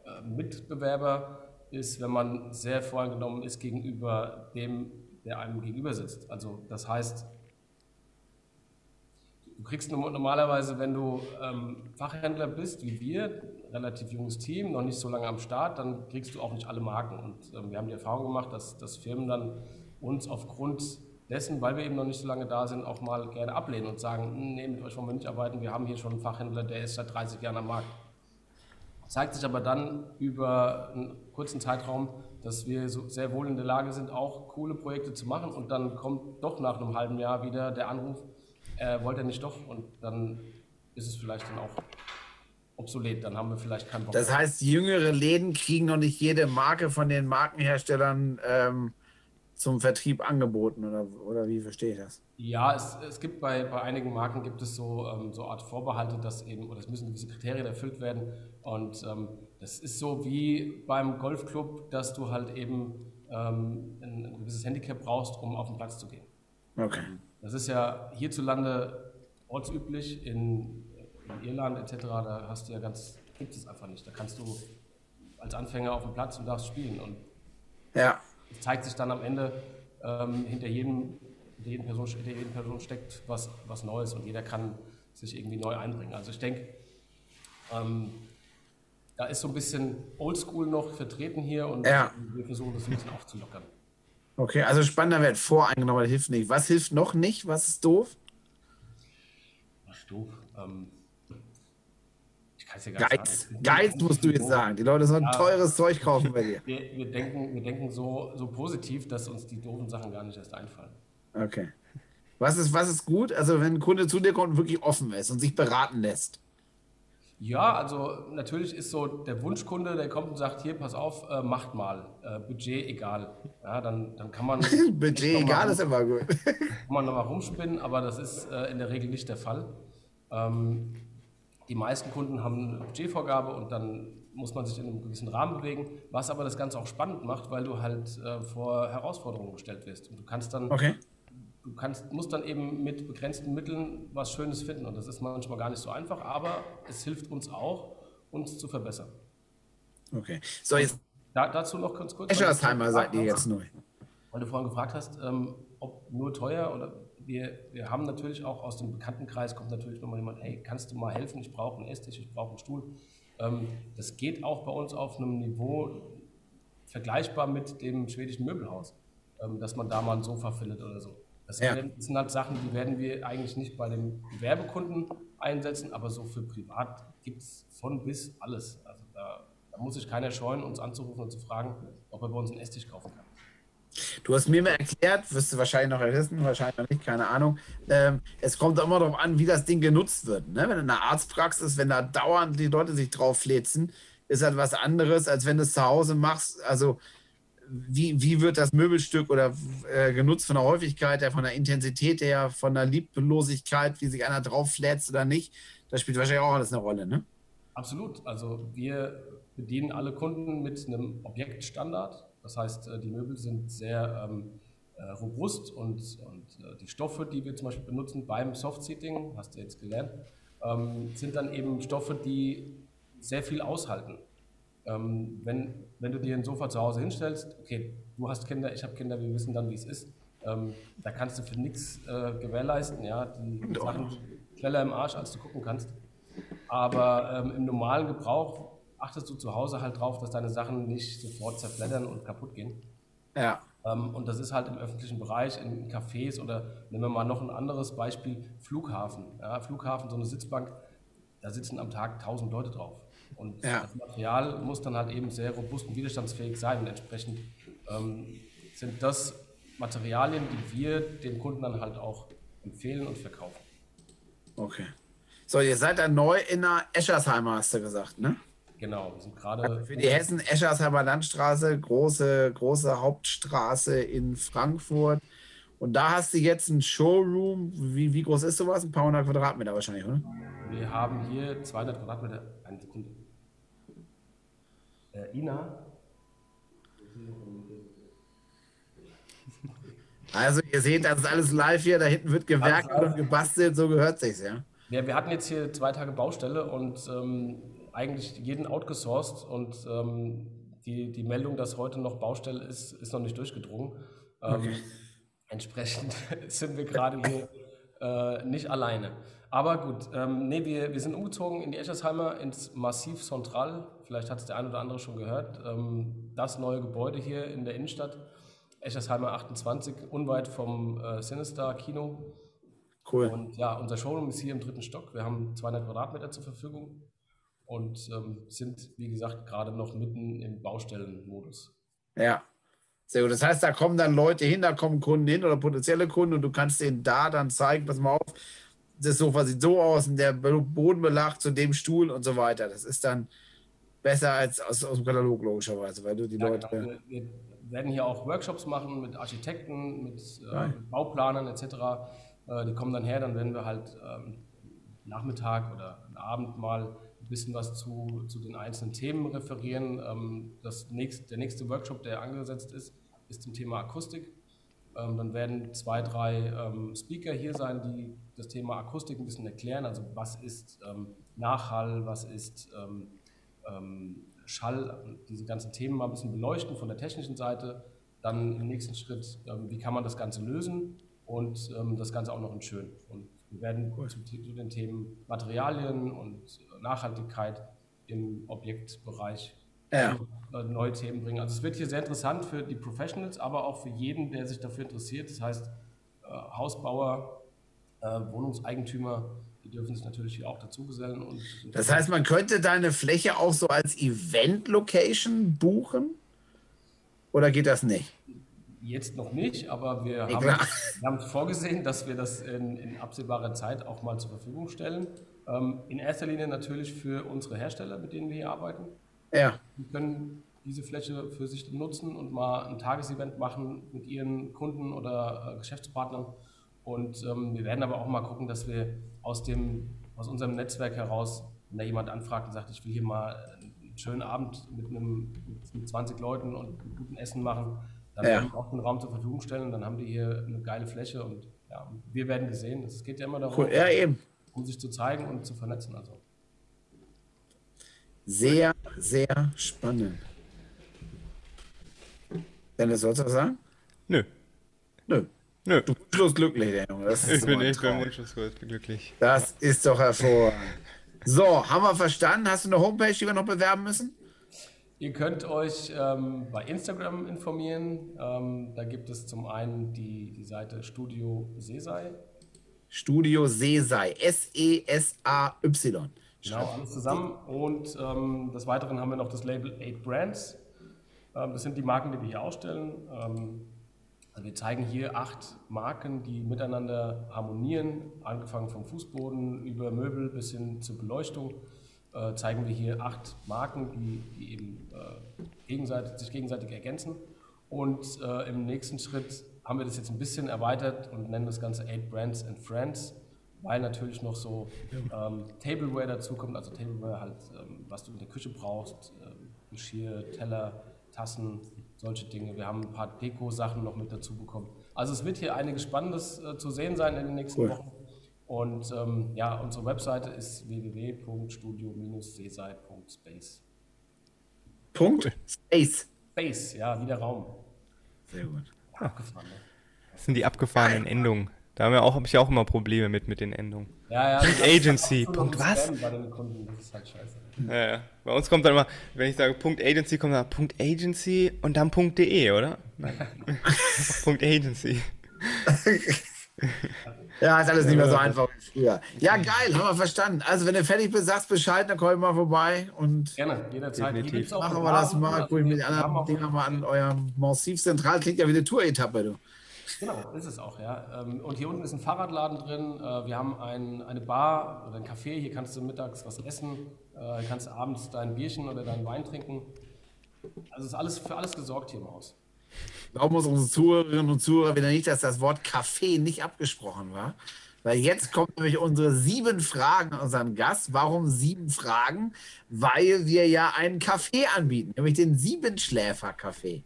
Speaker 3: äh, Mitbewerber, ist, wenn man sehr voreingenommen ist gegenüber dem, der einem gegenüber sitzt. Also das heißt, du kriegst norm- normalerweise, wenn du ähm, Fachhändler bist, wie wir, relativ junges Team, noch nicht so lange am Start, dann kriegst du auch nicht alle Marken. Und ähm, wir haben die Erfahrung gemacht, dass, dass Firmen dann uns aufgrund dessen, weil wir eben noch nicht so lange da sind, auch mal gerne ablehnen und sagen, "Hm, nee, mit euch wollen wir nicht arbeiten, wir haben hier schon einen Fachhändler, der ist seit 30 Jahren am Markt. Zeigt sich aber dann über einen kurzen Zeitraum, dass wir so sehr wohl in der Lage sind, auch coole Projekte zu machen. Und dann kommt doch nach einem halben Jahr wieder der Anruf, äh, wollt ihr nicht doch? Und dann ist es vielleicht dann auch obsolet, dann haben wir vielleicht keinen Bock.
Speaker 2: Das heißt, jüngere Läden kriegen noch nicht jede Marke von den Markenherstellern ähm, zum Vertrieb angeboten oder, oder wie verstehe ich das?
Speaker 3: Ja, es, es gibt bei, bei einigen Marken gibt es so, ähm, so Art Vorbehalte, dass eben, oder es müssen gewisse Kriterien erfüllt werden. Und ähm, das ist so wie beim Golfclub, dass du halt eben ähm, ein, ein gewisses Handicap brauchst, um auf den Platz zu gehen.
Speaker 2: Okay.
Speaker 3: Das ist ja hierzulande ortsüblich, in, in Irland etc., da hast du ja ganz, gibt es einfach nicht. Da kannst du als Anfänger auf dem Platz und darfst spielen. Und
Speaker 2: Ja.
Speaker 3: Es zeigt sich dann am Ende, ähm, hinter, jedem, hinter, jedem Person, hinter jedem Person steckt was, was Neues und jeder kann sich irgendwie neu einbringen. Also ich denke, ähm, da ist so ein bisschen Oldschool noch vertreten hier und
Speaker 2: Ja.
Speaker 3: wir versuchen das ein bisschen aufzulockern.
Speaker 2: Okay, also spannender Wert. Voreingenommen hilft nicht. Was hilft noch nicht? Was ist doof?
Speaker 3: Was ist doof? Ähm, ja nicht
Speaker 2: Geiz. Geiz musst du jetzt sagen. Die Leute sollen teures Zeug kaufen bei dir.
Speaker 3: Wir, wir denken, wir denken so, so positiv, dass uns die doofen Sachen gar nicht erst einfallen.
Speaker 2: Okay. Was ist, was ist gut? Also, wenn ein Kunde zu dir kommt und wirklich offen ist und sich beraten lässt.
Speaker 3: Ja, also natürlich ist so der Wunschkunde, der kommt und sagt, hier, pass auf, äh, macht mal, äh, Budget egal. Ja, dann, dann kann man...
Speaker 2: Budget egal ist immer gut.
Speaker 3: kann man nochmal rumspinnen, aber das ist äh, in der Regel nicht der Fall. Ähm, die meisten Kunden haben eine Budgetvorgabe und dann muss man sich in einem gewissen Rahmen bewegen, was aber das Ganze auch spannend macht, weil du halt äh, vor Herausforderungen gestellt wirst. Und du kannst dann
Speaker 2: Okay.
Speaker 3: du kannst, musst dann eben mit begrenzten Mitteln was Schönes finden. Und das ist manchmal gar nicht so einfach, aber es hilft uns auch, uns zu verbessern.
Speaker 2: Okay. So, jetzt.
Speaker 3: Da, dazu noch ganz kurz.
Speaker 2: Eschersheimer seid ihr jetzt neu.
Speaker 3: Weil du vorhin gefragt hast, ähm, ob nur teuer oder wir, wir haben natürlich auch aus dem Bekanntenkreis kommt natürlich nochmal jemand, hey, kannst du mal helfen? Ich brauche einen Esstisch, ich brauche einen Stuhl. Ähm, das geht auch bei uns auf einem Niveau vergleichbar mit dem schwedischen Möbelhaus, ähm, dass man da mal ein Sofa findet oder so. Das
Speaker 2: Ja.
Speaker 3: sind halt Sachen, die werden wir eigentlich nicht bei dem Gewerbekunden einsetzen, aber so für privat gibt es von bis alles. Also da, da muss sich keiner scheuen, uns anzurufen und zu fragen, ob er bei uns einen Esstisch kaufen kann.
Speaker 2: Du hast mir mal erklärt, wirst du wahrscheinlich noch wissen, wahrscheinlich noch nicht, keine Ahnung. Ähm, es kommt immer darauf an, wie das Ding genutzt wird. Ne? Wenn in einer Arztpraxis, wenn da dauernd die Leute sich drauf flitzen, ist halt was anderes, als wenn du es zu Hause machst. Also, wie, wie wird das Möbelstück oder äh, genutzt von der Häufigkeit her, von der Intensität her, von der Lieblosigkeit, wie sich einer drauf flätzt oder nicht? Das spielt wahrscheinlich auch alles eine Rolle, ne?
Speaker 3: Absolut. Also wir bedienen alle Kunden mit einem Objektstandard. Das heißt, äh, die Möbel sind sehr ähm, äh, robust und, und äh, die Stoffe, die wir zum Beispiel benutzen beim Soft-Seating, hast du jetzt gelernt, ähm, sind dann eben Stoffe, die sehr viel aushalten. Ähm, wenn, wenn du dir ein Sofa zu Hause hinstellst, okay, du hast Kinder, ich habe Kinder, wir wissen dann, wie es ist. Ähm, da kannst du für nichts äh, gewährleisten. Ja? Die
Speaker 2: Doch.
Speaker 3: Sachen schneller im Arsch, als du gucken kannst. Aber ähm, im normalen Gebrauch achtest du zu Hause halt drauf, dass deine Sachen nicht sofort zerfleddern und kaputt gehen.
Speaker 2: Ja.
Speaker 3: Ähm, und das ist halt im öffentlichen Bereich, in Cafés oder nehmen wir mal noch ein anderes Beispiel, Flughafen. Ja, Flughafen, so eine Sitzbank, da sitzen am Tag 1000 Leute drauf. Und
Speaker 2: Ja.
Speaker 3: das Material muss dann halt eben sehr robust und widerstandsfähig sein. Und entsprechend ähm, sind das Materialien, die wir den Kunden dann halt auch empfehlen und verkaufen.
Speaker 2: Okay. So, ihr seid dann neu in der Eschersheimer, hast du gesagt, ne?
Speaker 3: Genau, wir sind gerade
Speaker 2: Für die Hessen, Eschersheimer Landstraße, große, große Hauptstraße in Frankfurt. Und da hast du jetzt einen Showroom. Wie, wie groß ist sowas? Ein paar hundert Quadratmeter wahrscheinlich, oder?
Speaker 3: Wir haben hier 200 Quadratmeter. Eine Sekunde. Äh, Ina,
Speaker 2: Also ihr seht, das ist alles live hier. Da hinten wird gewerkelt und gebastelt. So gehört sich's, ja.
Speaker 3: wir, wir hatten jetzt hier zwei Tage Baustelle und ähm, eigentlich jeden outgesourced und ähm, die, die Meldung, dass heute noch Baustelle ist, ist noch nicht durchgedrungen. Ähm, Entsprechend sind wir gerade hier äh, nicht alleine. Aber gut, ähm, nee, wir, wir sind umgezogen in die Eschersheimer ins Massiv Central. Vielleicht hat es der ein oder andere schon gehört. Ähm, das neue Gebäude hier in der Innenstadt, Eschersheimer 28, unweit vom äh, Sinister Kino.
Speaker 2: Cool.
Speaker 3: Und ja, unser Showroom ist hier im dritten Stock. Wir haben 200 Quadratmeter zur Verfügung und ähm, sind, wie gesagt, gerade noch mitten im Baustellenmodus.
Speaker 2: Ja. Sehr gut. Das heißt, da kommen dann Leute hin, da kommen Kunden hin oder potenzielle Kunden und du kannst denen da dann zeigen, pass mal auf, das Sofa sieht so aus und der Bodenbelag zu dem Stuhl und so weiter. Das ist dann besser als aus, aus dem Katalog, logischerweise, weil du die
Speaker 3: Ja,
Speaker 2: Leute.
Speaker 3: genau. wir, wir werden hier auch Workshops machen mit Architekten, mit äh,
Speaker 2: Geil.
Speaker 3: Bauplanern etc. Äh, die kommen dann her, dann werden wir halt ähm, Nachmittag oder Abend mal ein bisschen was zu, zu den einzelnen Themen referieren. Ähm, das nächst, der nächste Workshop, der angesetzt ist, ist zum Thema Akustik. Ähm, dann werden zwei, drei ähm, Speaker hier sein, die das Thema Akustik ein bisschen erklären. Also was ist ähm, Nachhall, was ist ähm, ähm, Schall, diese ganzen Themen mal ein bisschen beleuchten von der technischen Seite. Dann im nächsten Schritt, wie kann man das Ganze lösen und das Ganze auch noch in schön. Und wir werden zu, zu den Themen Materialien und Nachhaltigkeit im Objektbereich
Speaker 2: Ja.
Speaker 3: äh, neue Themen bringen. Also es wird hier sehr interessant für die Professionals, aber auch für jeden, der sich dafür interessiert. Das heißt, äh, Hausbauer, äh, Wohnungseigentümer, die dürfen sich natürlich hier auch dazugesellen. Und
Speaker 2: Das heißt, man könnte deine Fläche auch so als Event-Location buchen? Oder geht das nicht?
Speaker 3: Jetzt noch nicht, aber wir haben, wir haben vorgesehen, dass wir das in, in absehbarer Zeit auch mal zur Verfügung stellen. Ähm, in erster Linie natürlich für unsere Hersteller, mit denen wir hier arbeiten.
Speaker 2: Ja.
Speaker 3: Die können diese Fläche für sich nutzen und mal ein Tagesevent machen mit ihren Kunden oder äh, Geschäftspartnern. Und ähm, wir werden aber auch mal gucken, dass wir aus, dem, aus unserem Netzwerk heraus, wenn da jemand anfragt und sagt, ich will hier mal einen schönen Abend mit, einem, mit, mit 20 Leuten und guten Essen machen, dann
Speaker 2: Ja.
Speaker 3: werden wir auch den Raum zur Verfügung stellen und dann haben die hier eine geile Fläche und ja, wir werden gesehen. Es geht ja immer darum,
Speaker 2: Cool. Ja, eben.
Speaker 3: um sich zu zeigen und zu vernetzen. Also.
Speaker 2: Sehr, sehr spannend. Dennis, sollst du was sagen?
Speaker 1: Nö.
Speaker 2: Nö.
Speaker 1: Nö.
Speaker 2: Du bist bloß glücklich, der Junge. Das ist
Speaker 1: Ich
Speaker 2: so
Speaker 1: bin, ich bin
Speaker 2: Traum.
Speaker 1: wunschlos glücklich.
Speaker 2: Das ist doch hervorragend. So, haben wir verstanden? Hast du eine Homepage, die wir noch bewerben müssen?
Speaker 3: Ihr könnt euch ähm, bei Instagram informieren. Ähm, da gibt es zum einen die, die Seite Studio Sesai.
Speaker 2: Studio Seesei. S-E-S-A-Y.
Speaker 3: Genau, alles zusammen. Und ähm, des Weiteren haben wir noch das Label 8 Brands. Ähm, das sind die Marken, die wir hier ausstellen. Ähm, also wir zeigen hier acht Marken, die miteinander harmonieren, angefangen vom Fußboden über Möbel bis hin zur Beleuchtung. Äh, zeigen wir hier acht Marken, die, die eben äh, gegenseitig, sich gegenseitig ergänzen. Und äh, im nächsten Schritt haben wir das jetzt ein bisschen erweitert und nennen das Ganze 8 Brands and Friends, weil natürlich noch so ähm, Tableware dazu kommt, also Tableware halt, ähm, was du in der Küche brauchst, ähm, Geschirr, Teller, Tassen, solche Dinge. Wir haben ein paar Deko-Sachen noch mit dazu bekommen. Also es wird hier einiges Spannendes äh, zu sehen sein in den nächsten
Speaker 2: Cool.
Speaker 3: Wochen. Und ähm, ja, unsere Webseite ist www.studio-seeside.space.
Speaker 2: Punkt. Space.
Speaker 3: Space, ja, wie der Raum.
Speaker 2: Sehr gut.
Speaker 3: Abgefahren, ne?
Speaker 1: Das sind die abgefahrenen Endungen. Da haben wir auch, habe ich ja auch immer Probleme mit, mit den Endungen.
Speaker 3: Ja, ja.
Speaker 1: Punkt Agency. Punkt was?
Speaker 3: Bei halt scheiße.
Speaker 1: Ja, ja. Bei uns kommt dann immer, wenn ich sage Punkt Agency, kommt da Punkt Agency und dann Punkt .de, oder? Nein. Punkt Agency.
Speaker 2: Ja, ist alles nicht mehr so einfach wie früher. Ja, geil, haben wir verstanden. Also, wenn du fertig bist, sagst Bescheid, dann komm ich mal vorbei und
Speaker 3: Gerne, jederzeit. Hier
Speaker 1: Definitiv.
Speaker 3: auch
Speaker 2: machen wir das mal. Guck ich mir die
Speaker 3: wir haben
Speaker 2: anderen
Speaker 3: auch-
Speaker 2: Dinger mal an. Eurem Massiv Zentral klingt ja wie eine Tour-Etappe, du.
Speaker 3: Genau, ist es auch, ja. Ähm, Und hier unten ist ein Fahrradladen drin. Äh, Wir haben ein, eine Bar oder ein Café. Hier kannst du mittags was essen. Äh, Hier kannst du abends dein Bierchen oder deinen Wein trinken. Also ist alles für alles gesorgt hier im Haus.
Speaker 2: Glauben uns unsere Zuhörerinnen und Zuhörer wieder nicht, dass das Wort Kaffee nicht abgesprochen war. Weil jetzt kommt nämlich unsere sieben Fragen an unseren Gast. Warum sieben Fragen? Weil wir ja einen Kaffee anbieten, nämlich den Siebenschläfer-Kaffee.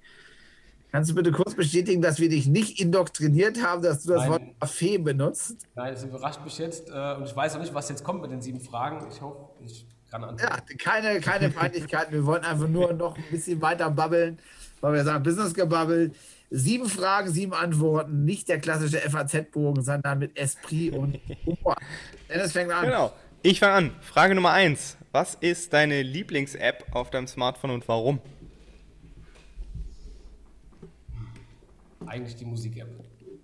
Speaker 2: Kannst du bitte kurz bestätigen, dass wir dich nicht indoktriniert haben, dass du das
Speaker 3: Nein.
Speaker 2: Wort Kaffee benutzt?
Speaker 3: Nein, es überrascht mich jetzt äh, und ich weiß auch nicht, was jetzt kommt mit den sieben Fragen. Ich hoffe, ich kann antworten.
Speaker 2: Ja, keine, keine Peinlichkeiten. Wir wollten einfach nur noch ein bisschen weiter babbeln, weil wir sagen, Business gebabbelt. Sieben Fragen, sieben Antworten. Nicht der klassische FAZ-Bogen, sondern mit Esprit und Humor. Dennis fängt an.
Speaker 1: Genau. Ich fange an. Frage Nummer eins. Was ist deine Lieblings-App auf deinem Smartphone und warum?
Speaker 3: Eigentlich die Musik-App.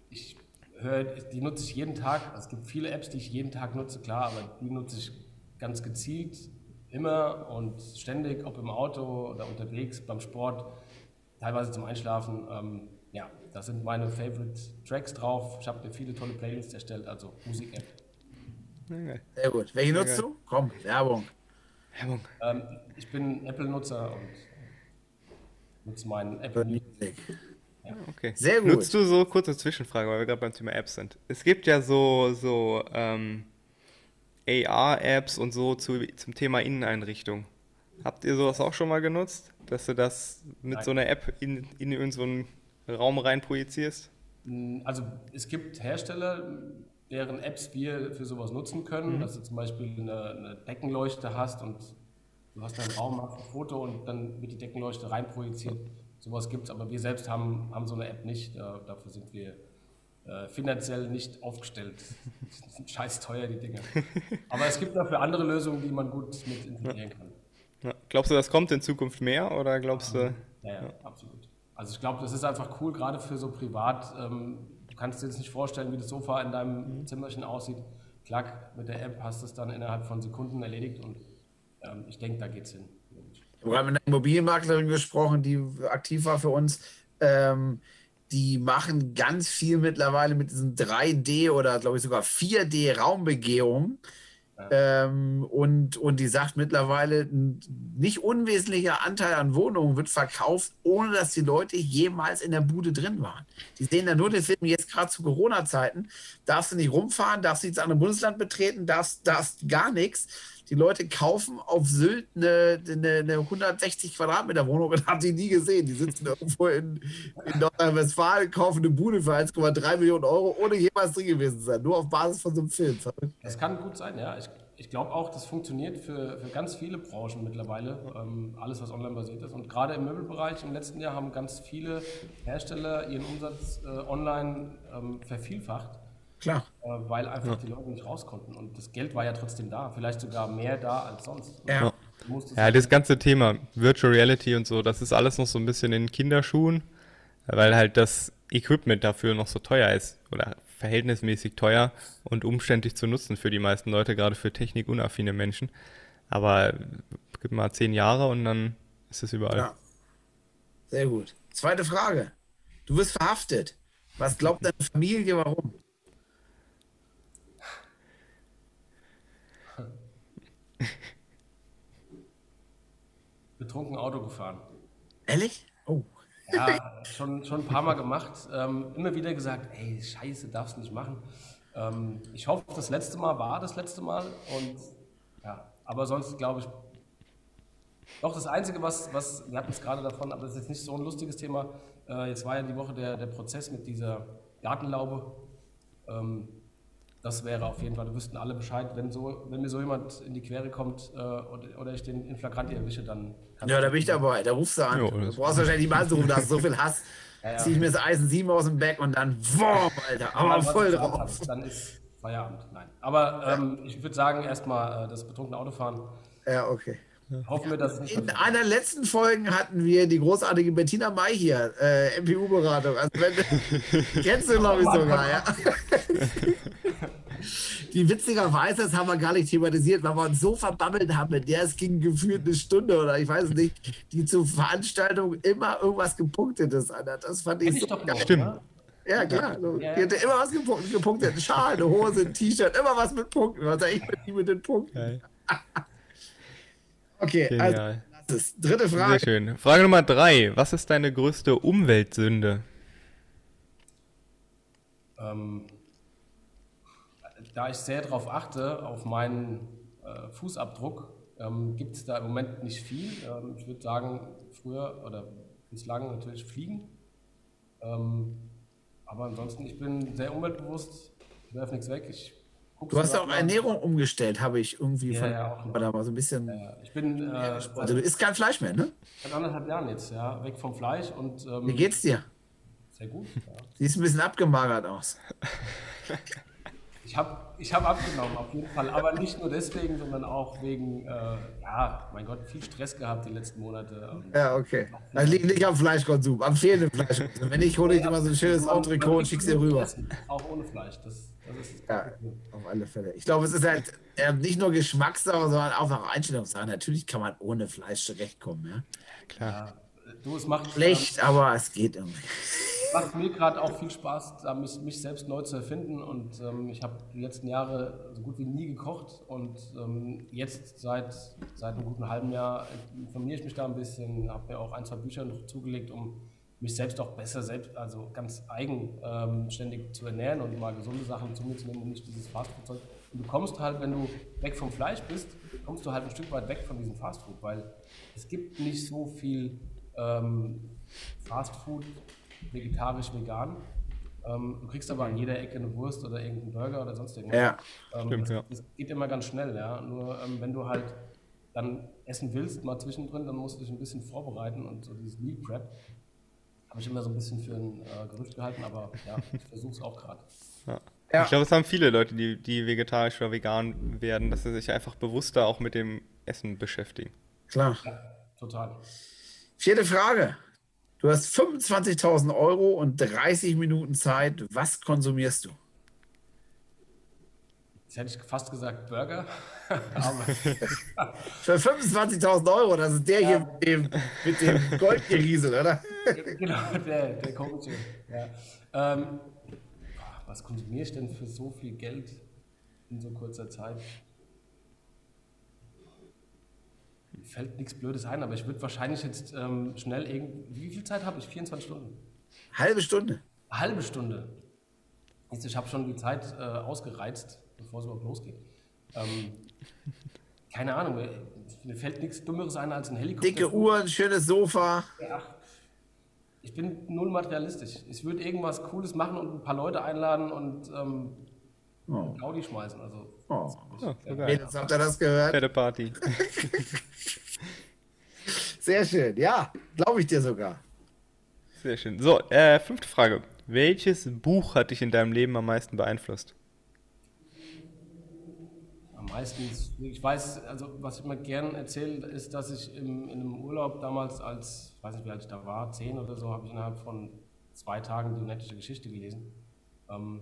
Speaker 3: Ich höre, die nutze ich jeden Tag. Es gibt viele Apps, die ich jeden Tag nutze, klar, aber die nutze ich ganz gezielt, immer und ständig, ob im Auto oder unterwegs, beim Sport, teilweise zum Einschlafen. Ähm, ja, da sind meine Favorite Tracks drauf. Ich habe mir viele tolle Playlists erstellt, also Musik-App.
Speaker 2: Sehr gut. Welche nutzt du? Komm, Werbung.
Speaker 1: Werbung.
Speaker 3: Ähm, ich bin Apple-Nutzer und nutze meinen Apple Music.
Speaker 2: Musik.
Speaker 1: Okay.
Speaker 2: Sehr gut.
Speaker 1: Nutzt du so, kurze Zwischenfrage, weil wir gerade beim Thema Apps sind. Es gibt ja so, so ähm, AR-Apps und so zu, zum Thema Inneneinrichtung. Habt ihr sowas auch schon mal genutzt? Dass du das mit
Speaker 3: Nein.
Speaker 1: so einer App in, in irgendeinen Raum rein projizierst?
Speaker 3: Also es gibt Hersteller, deren Apps wir für sowas nutzen können, dass du zum Beispiel eine, eine Deckenleuchte hast und du hast einen Raum, machst ein Foto und dann wird die Deckenleuchte reinprojiziert. Sowas gibt es, aber wir selbst haben, haben so eine App nicht. Äh, dafür sind wir äh, finanziell nicht aufgestellt. Scheiß teuer, die Dinge. Aber es gibt dafür andere Lösungen, die man gut mit integrieren kann.
Speaker 1: Ja. Glaubst du, das kommt in Zukunft mehr oder glaubst du?
Speaker 3: Ja, ja, absolut. Also ich glaube, das ist einfach cool, gerade für so privat. Ähm, du kannst dir jetzt nicht vorstellen, wie das Sofa in deinem Zimmerchen aussieht. Klack, mit der App hast du es dann innerhalb von Sekunden erledigt und ähm, ich denke, da geht's hin.
Speaker 2: Ich habe gerade mit einer Immobilienmaklerin gesprochen, die aktiv war für uns. Ähm, die machen ganz viel mittlerweile mit diesen 3D oder glaube ich sogar 4D-Raumbegehungen. Ähm, und, und die sagt mittlerweile, ein nicht unwesentlicher Anteil an Wohnungen wird verkauft, ohne dass die Leute jemals in der Bude drin waren. Die sehen dann nur den Film jetzt gerade zu Corona-Zeiten. Darfst du nicht rumfahren, darfst nicht das andere Bundesland betreten, darfst, darfst gar nichts. Die Leute kaufen auf Sylt eine, eine, eine 160 Quadratmeter Wohnung und haben die nie gesehen. Die sitzen irgendwo in, in Nordrhein-Westfalen, kaufen eine Bude für 1,3 Millionen Euro, ohne jemals drin gewesen zu sein. Nur auf Basis von so einem Film.
Speaker 3: Das kann gut sein, ja. Ich, ich glaube auch, das funktioniert für, für ganz viele Branchen mittlerweile, ähm, alles was online basiert ist. Und gerade im Möbelbereich im letzten Jahr haben ganz viele Hersteller ihren Umsatz äh, online ähm, vervielfacht.
Speaker 2: Klar.
Speaker 3: Äh, weil einfach ja. die Leute nicht raus konnten. Und das Geld war ja trotzdem da, vielleicht sogar mehr da als sonst.
Speaker 1: Ja. Ja, das ganze Thema Virtual Reality und so, das ist alles noch so ein bisschen in Kinderschuhen, weil halt das Equipment dafür noch so teuer ist oder verhältnismäßig teuer und umständlich zu nutzen für die meisten Leute, gerade für technikunaffine Menschen. Aber gib mal zehn Jahre und dann ist es überall. Ja.
Speaker 2: Sehr gut. Zweite Frage. Du wirst verhaftet. Was glaubt deine Familie, warum?
Speaker 3: Betrunken Auto gefahren.
Speaker 2: Ehrlich?
Speaker 3: Oh. Ja, schon, schon ein paar Mal gemacht. Ähm, immer wieder gesagt, ey, scheiße, darfst du nicht machen. Ähm, ich hoffe, das letzte Mal war das letzte Mal. Und ja, aber sonst glaube ich, doch das Einzige, was, was wir hatten es gerade davon, aber das ist jetzt nicht so ein lustiges Thema. Äh, jetzt war ja die Woche der, der Prozess mit dieser Gartenlaube. Ähm, das wäre auf jeden Fall, da wüssten alle Bescheid, wenn, so, wenn mir so jemand in die Quere kommt äh, oder, oder, ich den in Flagranti erwische, dann.
Speaker 2: Ja, da bin ich dabei, da rufst du an. Jo, du brauchst wahrscheinlich mal anzurufen, da hast so viel Hass. Ja, ja. Zieh ich mir das Eisen 7 aus dem Back und dann, WOM, Alter, aber voll drauf.
Speaker 3: Hat, dann ist Feierabend. Nein. Aber ähm, ich würde sagen, erstmal äh, das betrunkene Autofahren.
Speaker 2: Ja, okay.
Speaker 3: Hoffen wir, dass
Speaker 2: In einer letzten Folge hatten wir die großartige Bettina May hier, äh, MPU-Beratung. Also wenn, kennst du, glaube ich, sogar, ja. die witzigerweise, das haben wir gar nicht thematisiert, weil wir uns so verbammelt haben, mit der es ging gefühlt eine Stunde oder ich weiß nicht, die zur Veranstaltung immer irgendwas gepunktetes anhat. Das fand ich, ich so
Speaker 1: doch geil. Stimmt.
Speaker 2: Ja, klar. Ja. Die hatte immer was gepunktet. Ein Schal, eine Hose, ein T-Shirt, immer was mit Punkten. Was ich mit, mit den Punkten. Okay, Genial. also dritte Frage.
Speaker 1: Sehr schön. Frage Nummer drei. Was ist deine größte Umweltsünde?
Speaker 3: Ähm, da ich sehr darauf achte, auf meinen äh, Fußabdruck, ähm, gibt es da im Moment nicht viel. Ähm, ich würde sagen, früher oder bislang natürlich fliegen. Ähm, aber ansonsten, ich bin sehr umweltbewusst, ich werfe nichts weg. Ich
Speaker 2: Du hast ja auch Ernährung umgestellt, habe ich irgendwie
Speaker 3: ja,
Speaker 2: von.
Speaker 3: Ja, auch
Speaker 2: da war so ein bisschen.
Speaker 3: Ja, ich bin. Äh,
Speaker 2: also, du isst kein Fleisch mehr, ne?
Speaker 3: Seit anderthalb Jahren jetzt, ja. Weg vom Fleisch und.
Speaker 2: Ähm, Wie geht's dir?
Speaker 3: Sehr gut. Ja.
Speaker 2: Siehst ein bisschen abgemagert aus.
Speaker 3: Ich habe ich hab abgenommen, auf jeden Fall. Aber nicht nur deswegen, sondern auch wegen, äh, ja, mein Gott, viel Stress gehabt die letzten Monate.
Speaker 2: Ja, okay. Das liegt nicht am Fleischkonsum, am fehlenden Fleischkonsum. Wenn nicht, hole ich immer so ein schönes Entrecot und schick's dir rüber.
Speaker 3: Auch ohne Fleisch. Das, das ist
Speaker 2: ja, auf alle Fälle. Ich glaube, es ist halt äh, nicht nur Geschmackssache, sondern auch noch Einstellungssache. Natürlich kann man ohne Fleisch zurechtkommen. Ja,
Speaker 1: klar. Ja,
Speaker 3: du, es macht
Speaker 2: schlecht, aber es geht irgendwie
Speaker 3: macht mir gerade auch viel Spaß, mich, mich, selbst neu zu erfinden. Und ähm, ich habe die letzten Jahre so gut wie nie gekocht. Und ähm, jetzt seit, seit einem guten halben Jahr informiere ich mich da ein bisschen, habe mir auch ein, zwei Bücher noch zugelegt, um mich selbst auch besser selbst, also ganz eigenständig ähm, zu ernähren und mal gesunde Sachen zu mir zu nehmen und nicht dieses Fastfood-Zeug. Und du kommst halt, wenn du weg vom Fleisch bist, kommst du halt ein Stück weit weg von diesem Fastfood, weil es gibt nicht so viel ähm, Fastfood vegetarisch, vegan. Ähm, du kriegst aber an jeder Ecke eine Wurst oder irgendeinen Burger oder sonst irgendwas.
Speaker 2: Ja,
Speaker 3: ähm, stimmt, das, ja. das geht immer ganz schnell, ja. Nur ähm, wenn du halt dann essen willst, mal zwischendrin, dann musst du dich ein bisschen vorbereiten und so dieses Meal Prep habe ich immer so ein bisschen für ein äh, Gerücht gehalten, aber ja, ich versuche es auch gerade.
Speaker 1: Ja. Ja. Ich glaube, es haben viele Leute, die, die vegetarisch oder vegan werden, dass sie sich einfach bewusster auch mit dem Essen beschäftigen.
Speaker 2: Klar.
Speaker 3: Ja, total.
Speaker 2: Vierte Frage. Du hast 25.000 Euro und 30 Minuten Zeit. Was konsumierst du?
Speaker 3: Jetzt hätte ich fast gesagt Burger.
Speaker 2: Für 25.000 Euro, das ist der ja. hier mit dem, mit dem Goldgeriesel, oder?
Speaker 3: genau, der, der komische. Ja. Ähm, was konsumiere ich denn für so viel Geld in so kurzer Zeit? Fällt nichts Blödes ein, aber ich würde wahrscheinlich jetzt ähm, schnell irgendwie. Wie viel Zeit habe ich? 24 Stunden?
Speaker 2: Halbe Stunde.
Speaker 3: Halbe Stunde. Ich habe schon die Zeit äh, ausgereizt, bevor es überhaupt losgeht. Ähm, keine Ahnung, mir, mir fällt nichts Dummeres ein als ein Helikopter.
Speaker 2: Dicke Uhr, ein schönes Sofa.
Speaker 3: Ach, ich bin null materialistisch. Ich würde irgendwas Cooles machen und ein paar Leute einladen und ähm,
Speaker 2: Oh.
Speaker 3: Gaudi schmeißen. Also,
Speaker 2: Oh.
Speaker 1: Geil.
Speaker 2: Mädels, habt ihr das gehört?
Speaker 1: Fette Party.
Speaker 2: Sehr schön. Ja, glaube ich dir sogar.
Speaker 1: Sehr schön. So, äh, fünfte Frage. Welches Buch hat dich in deinem Leben am meisten beeinflusst?
Speaker 3: am meisten, ich weiß, also was ich mal gern erzähle, ist, dass ich im, in einem Urlaub damals als, ich weiß nicht wie alt ich da war, zehn oder so, habe ich innerhalb von zwei Tagen die unendliche Geschichte gelesen. Ähm,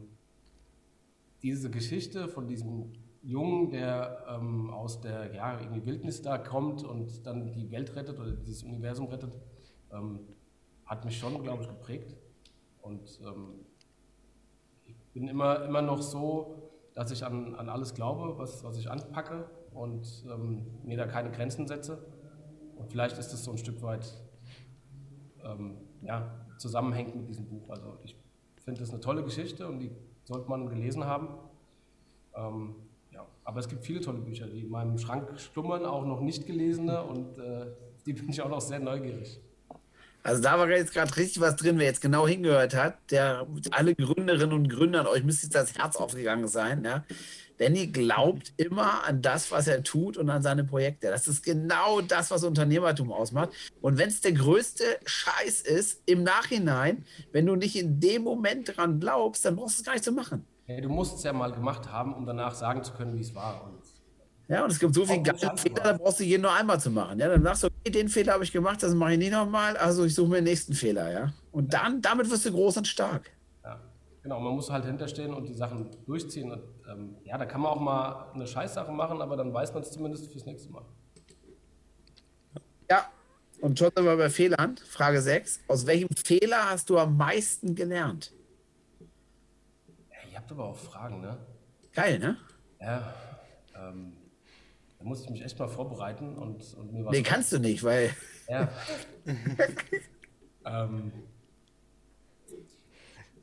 Speaker 3: diese Geschichte von diesem Jungen, der ähm, aus der ja, irgendwie Wildnis da kommt und dann die Welt rettet oder dieses Universum rettet, ähm, hat mich schon, glaube ich, geprägt. Und ähm, ich bin immer, immer noch so, dass ich an, an alles glaube, was, was ich anpacke und ähm, mir da keine Grenzen setze. Und vielleicht ist das so ein Stück weit ähm, ja, zusammenhängt mit diesem Buch. Also ich finde das eine tolle Geschichte und die sollte man gelesen haben. Ähm, ja. Aber es gibt viele tolle Bücher, die in meinem Schrank schlummern, auch noch nicht gelesene und äh, die bin ich auch noch sehr neugierig.
Speaker 2: Also da war jetzt gerade richtig was drin, wer jetzt genau hingehört hat, der alle Gründerinnen und Gründern, euch müsste jetzt das Herz aufgegangen sein, ja. Danny glaubt immer an das, was er tut und an seine Projekte. Das ist genau das, was Unternehmertum ausmacht. Und wenn es der größte Scheiß ist, im Nachhinein, wenn du nicht in dem Moment dran glaubst, dann brauchst du es gar nicht zu machen.
Speaker 3: Ja, du musst es ja mal gemacht haben, um danach sagen zu können, wie es war. Und
Speaker 2: Ja, und es gibt so viele geile Fehler, da brauchst du jeden nur einmal zu machen. Ja, dann sagst du, okay, den Fehler habe ich gemacht, das mache ich nicht nochmal, also ich suche mir den nächsten Fehler, ja. Und dann, damit wirst du groß und stark.
Speaker 3: Ja, genau, man muss halt hinterstehen und die Sachen durchziehen. Und ähm, ja, da kann man auch mal eine Scheißsache machen, aber dann weiß man es zumindest fürs nächste Mal.
Speaker 2: Ja, und schon sind wir bei Fehlern. Frage 6. Aus welchem Fehler hast du am meisten gelernt?
Speaker 3: Ja, ihr habt aber auch Fragen, ne?
Speaker 2: Geil, ne?
Speaker 3: Ja, ähm, da muss ich mich echt mal vorbereiten und, und mir was.
Speaker 2: Nee, kannst du nicht, weil
Speaker 3: Ja. ähm,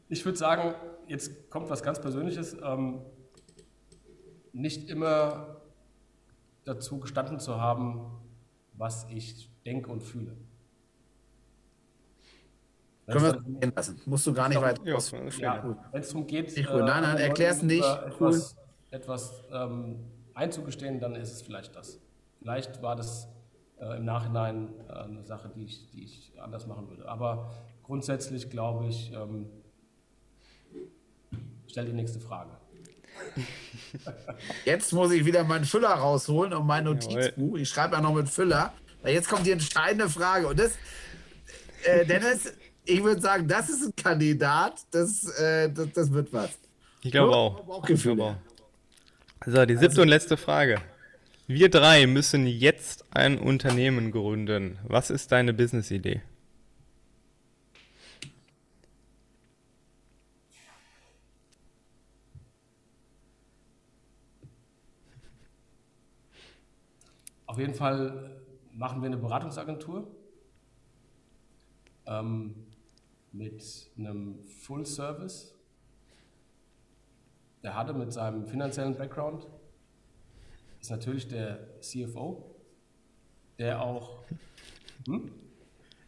Speaker 3: ich würde sagen, jetzt kommt was ganz Persönliches. Ähm, nicht immer dazu gestanden zu haben, was ich denke und fühle.
Speaker 2: können wir es gehen lassen. Musst du gar nicht weiter
Speaker 1: Ja,
Speaker 3: ja, wenn es darum geht,
Speaker 2: cool. Nein, nein, erklär's
Speaker 3: Leuten
Speaker 2: nicht.
Speaker 3: Etwas, etwas ähm, einzugestehen, dann ist es vielleicht das. Vielleicht war das äh, im Nachhinein äh, eine Sache, die ich, die ich anders machen würde. Aber grundsätzlich glaube ich, ähm, stell die nächste Frage.
Speaker 2: Jetzt muss ich wieder meinen Füller rausholen und mein Notizbuch. Ich schreibe ja noch mit Füller. Jetzt kommt die entscheidende Frage. Und das, äh, Dennis, ich würde sagen, das ist ein Kandidat, das, äh, das, das wird was.
Speaker 1: Ich glaube auch.
Speaker 2: Bauchgefühl.
Speaker 1: Ich glaube auch. So, die siebte und letzte Frage. Wir drei müssen jetzt ein Unternehmen gründen. Was ist deine Business-Idee?
Speaker 3: Jeden Fall machen wir eine Beratungsagentur ähm, mit einem Full Service. Der hatte mit seinem finanziellen Background ist natürlich der CFO, der auch hm?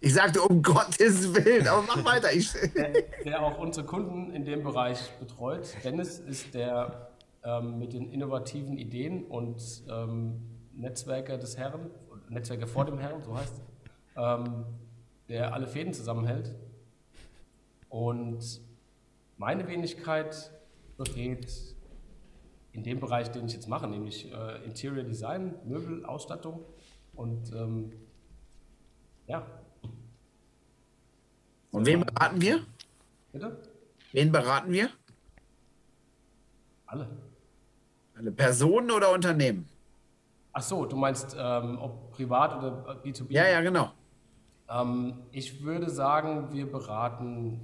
Speaker 2: Ich sagte, um Gottes Willen, aber mach weiter. Ich,
Speaker 3: der, der auch unsere Kunden in dem Bereich betreut. Dennis ist der ähm, mit den innovativen Ideen und ähm, Netzwerker des Herren, Netzwerker vor dem Herrn, so heißt es, ähm, der alle Fäden zusammenhält. Und meine Wenigkeit besteht in dem Bereich, den ich jetzt mache, nämlich äh, Interior Design, Möbel, Ausstattung und ähm, ja,
Speaker 2: und wen beraten wir?
Speaker 3: bitte?
Speaker 2: Wen beraten wir?
Speaker 3: Alle.
Speaker 2: Alle Personen oder Unternehmen?
Speaker 3: Ach so, du meinst, ähm, ob privat oder B2B?
Speaker 2: Ja, ja, genau.
Speaker 3: Ähm, ich würde sagen, wir beraten,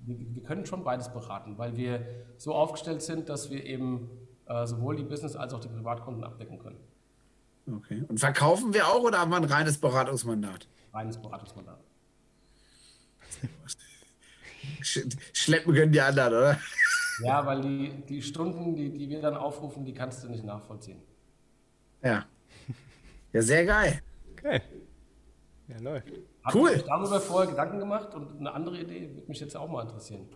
Speaker 3: wir, wir können schon beides beraten, weil wir so aufgestellt sind, dass wir eben äh, sowohl die Business- als auch die Privatkunden abdecken können.
Speaker 2: Okay. Und verkaufen wir auch oder haben wir ein reines Beratungsmandat?
Speaker 3: Reines Beratungsmandat.
Speaker 2: Sch schleppen können die anderen, oder?
Speaker 3: Ja, weil die, die Stunden, die, die wir dann aufrufen, die kannst du nicht nachvollziehen.
Speaker 2: Ja. Ja, sehr geil.
Speaker 1: Okay. Ja, läuft.
Speaker 3: Habt
Speaker 2: Cool.
Speaker 3: ihr euch darüber vorher Gedanken gemacht? Und eine andere Idee würde mich jetzt auch mal interessieren.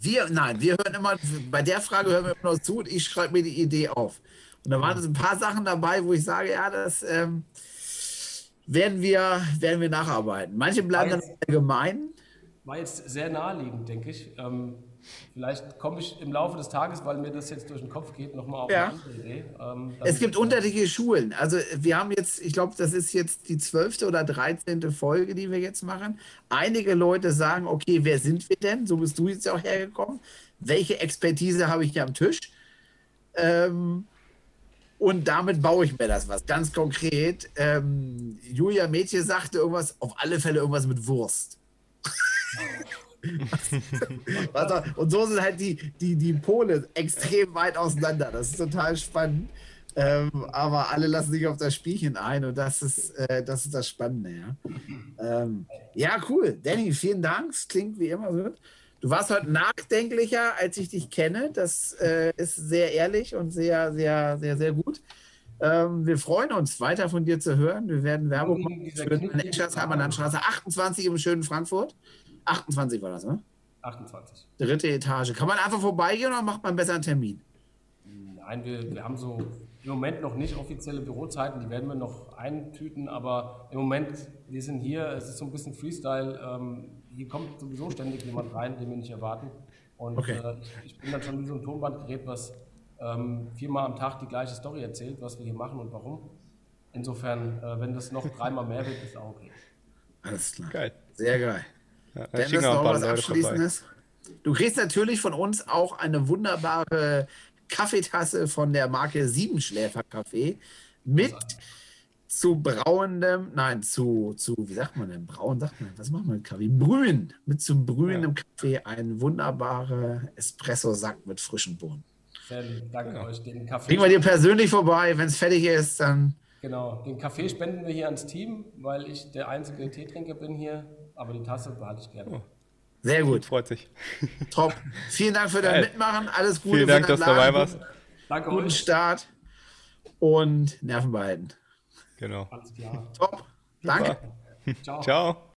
Speaker 2: Wir, nein, wir hören immer, bei der Frage hören wir immer noch zu und ich schreibe mir die Idee auf. Und da waren jetzt ein paar Sachen dabei, wo ich sage, ja, das ähm, werden, wir, werden wir nacharbeiten. Manche bleiben dann allgemein.
Speaker 3: War jetzt sehr naheliegend, denke ich. Ähm, vielleicht komme ich im Laufe des Tages, weil mir das jetzt durch den Kopf geht, nochmal auf
Speaker 2: Ja.
Speaker 3: eine andere Idee. Ähm,
Speaker 2: Es gibt unterschiedliche Schulen. Also wir haben jetzt, ich glaube, das ist jetzt die zwölfte oder dreizehnte Folge, die wir jetzt machen. Einige Leute sagen, okay, wer sind wir denn? So bist du jetzt ja auch hergekommen. Welche Expertise habe ich hier am Tisch? Ähm, und damit baue ich mir das was. Ganz konkret. Ähm, Julia Mädchen sagte irgendwas, auf alle Fälle irgendwas mit Wurst. Und so sind halt die, die, die Pole extrem weit auseinander. Das ist total spannend. Ähm, aber alle lassen sich auf das Spielchen ein und das ist, äh, das, ist das Spannende. Ja. Ähm, ja, cool. Danny, vielen Dank. Es klingt wie immer gut. Du warst heute nachdenklicher, als ich dich kenne. Das äh, ist sehr ehrlich und sehr, sehr, sehr, sehr gut. Ähm, wir freuen uns, weiter von dir zu hören. Wir werden Werbung machen für
Speaker 3: Knick-
Speaker 2: eine Eschers-Heimer Landstraße 28 im schönen Frankfurt. 28 war das, ne?
Speaker 3: 28.
Speaker 2: Dritte Etage. Kann man einfach vorbeigehen oder macht man besser einen Termin?
Speaker 3: Nein, wir, wir haben so im Moment noch nicht offizielle Bürozeiten, die werden wir noch eintüten, aber im Moment, wir sind hier, es ist so ein bisschen Freestyle. Ähm, hier kommt sowieso ständig jemand rein, den wir nicht erwarten. Und
Speaker 2: Okay.
Speaker 3: äh, ich, ich bin dann schon wie so ein Tonbandgerät, was ähm, viermal am Tag die gleiche Story erzählt, was wir hier machen und warum. Insofern, äh, wenn das noch dreimal mehr wird, ist auch okay.
Speaker 2: Alles klar.
Speaker 1: Geil.
Speaker 2: Sehr geil.
Speaker 1: Ja,
Speaker 2: Dennis, noch was
Speaker 1: vorbei.
Speaker 2: Abschließendes? Du kriegst natürlich von uns auch eine wunderbare Kaffeetasse von der Marke Siebenschläfer Kaffee mit zu brauendem, nein, zu, zu, wie sagt man denn? Braun sagt man, was macht man mit Kaffee? Brühen. Mit zum brühendem Kaffee ein wunderbarer Espresso-Sack mit frischen Bohnen.
Speaker 3: Sehr lieb, danke euch. Den Kaffee,
Speaker 2: Bringen wir dir persönlich vorbei, wenn es fertig ist, dann
Speaker 3: genau, den Kaffee spenden wir hier ans Team, weil ich der einzige Teetrinker bin hier, aber die Tasse behalte ich gerne.
Speaker 2: sehr gut.
Speaker 1: Freut sich.
Speaker 2: Top. Vielen Dank für dein
Speaker 1: Geil.
Speaker 2: Mitmachen. Alles Gute.
Speaker 1: Vielen Dank, dass du dabei warst.
Speaker 3: Danke
Speaker 2: Guten
Speaker 3: euch.
Speaker 2: Start und Nerven behalten.
Speaker 1: Genau.
Speaker 3: Alles klar.
Speaker 2: Top. Danke.
Speaker 3: Ciao.
Speaker 1: Ciao.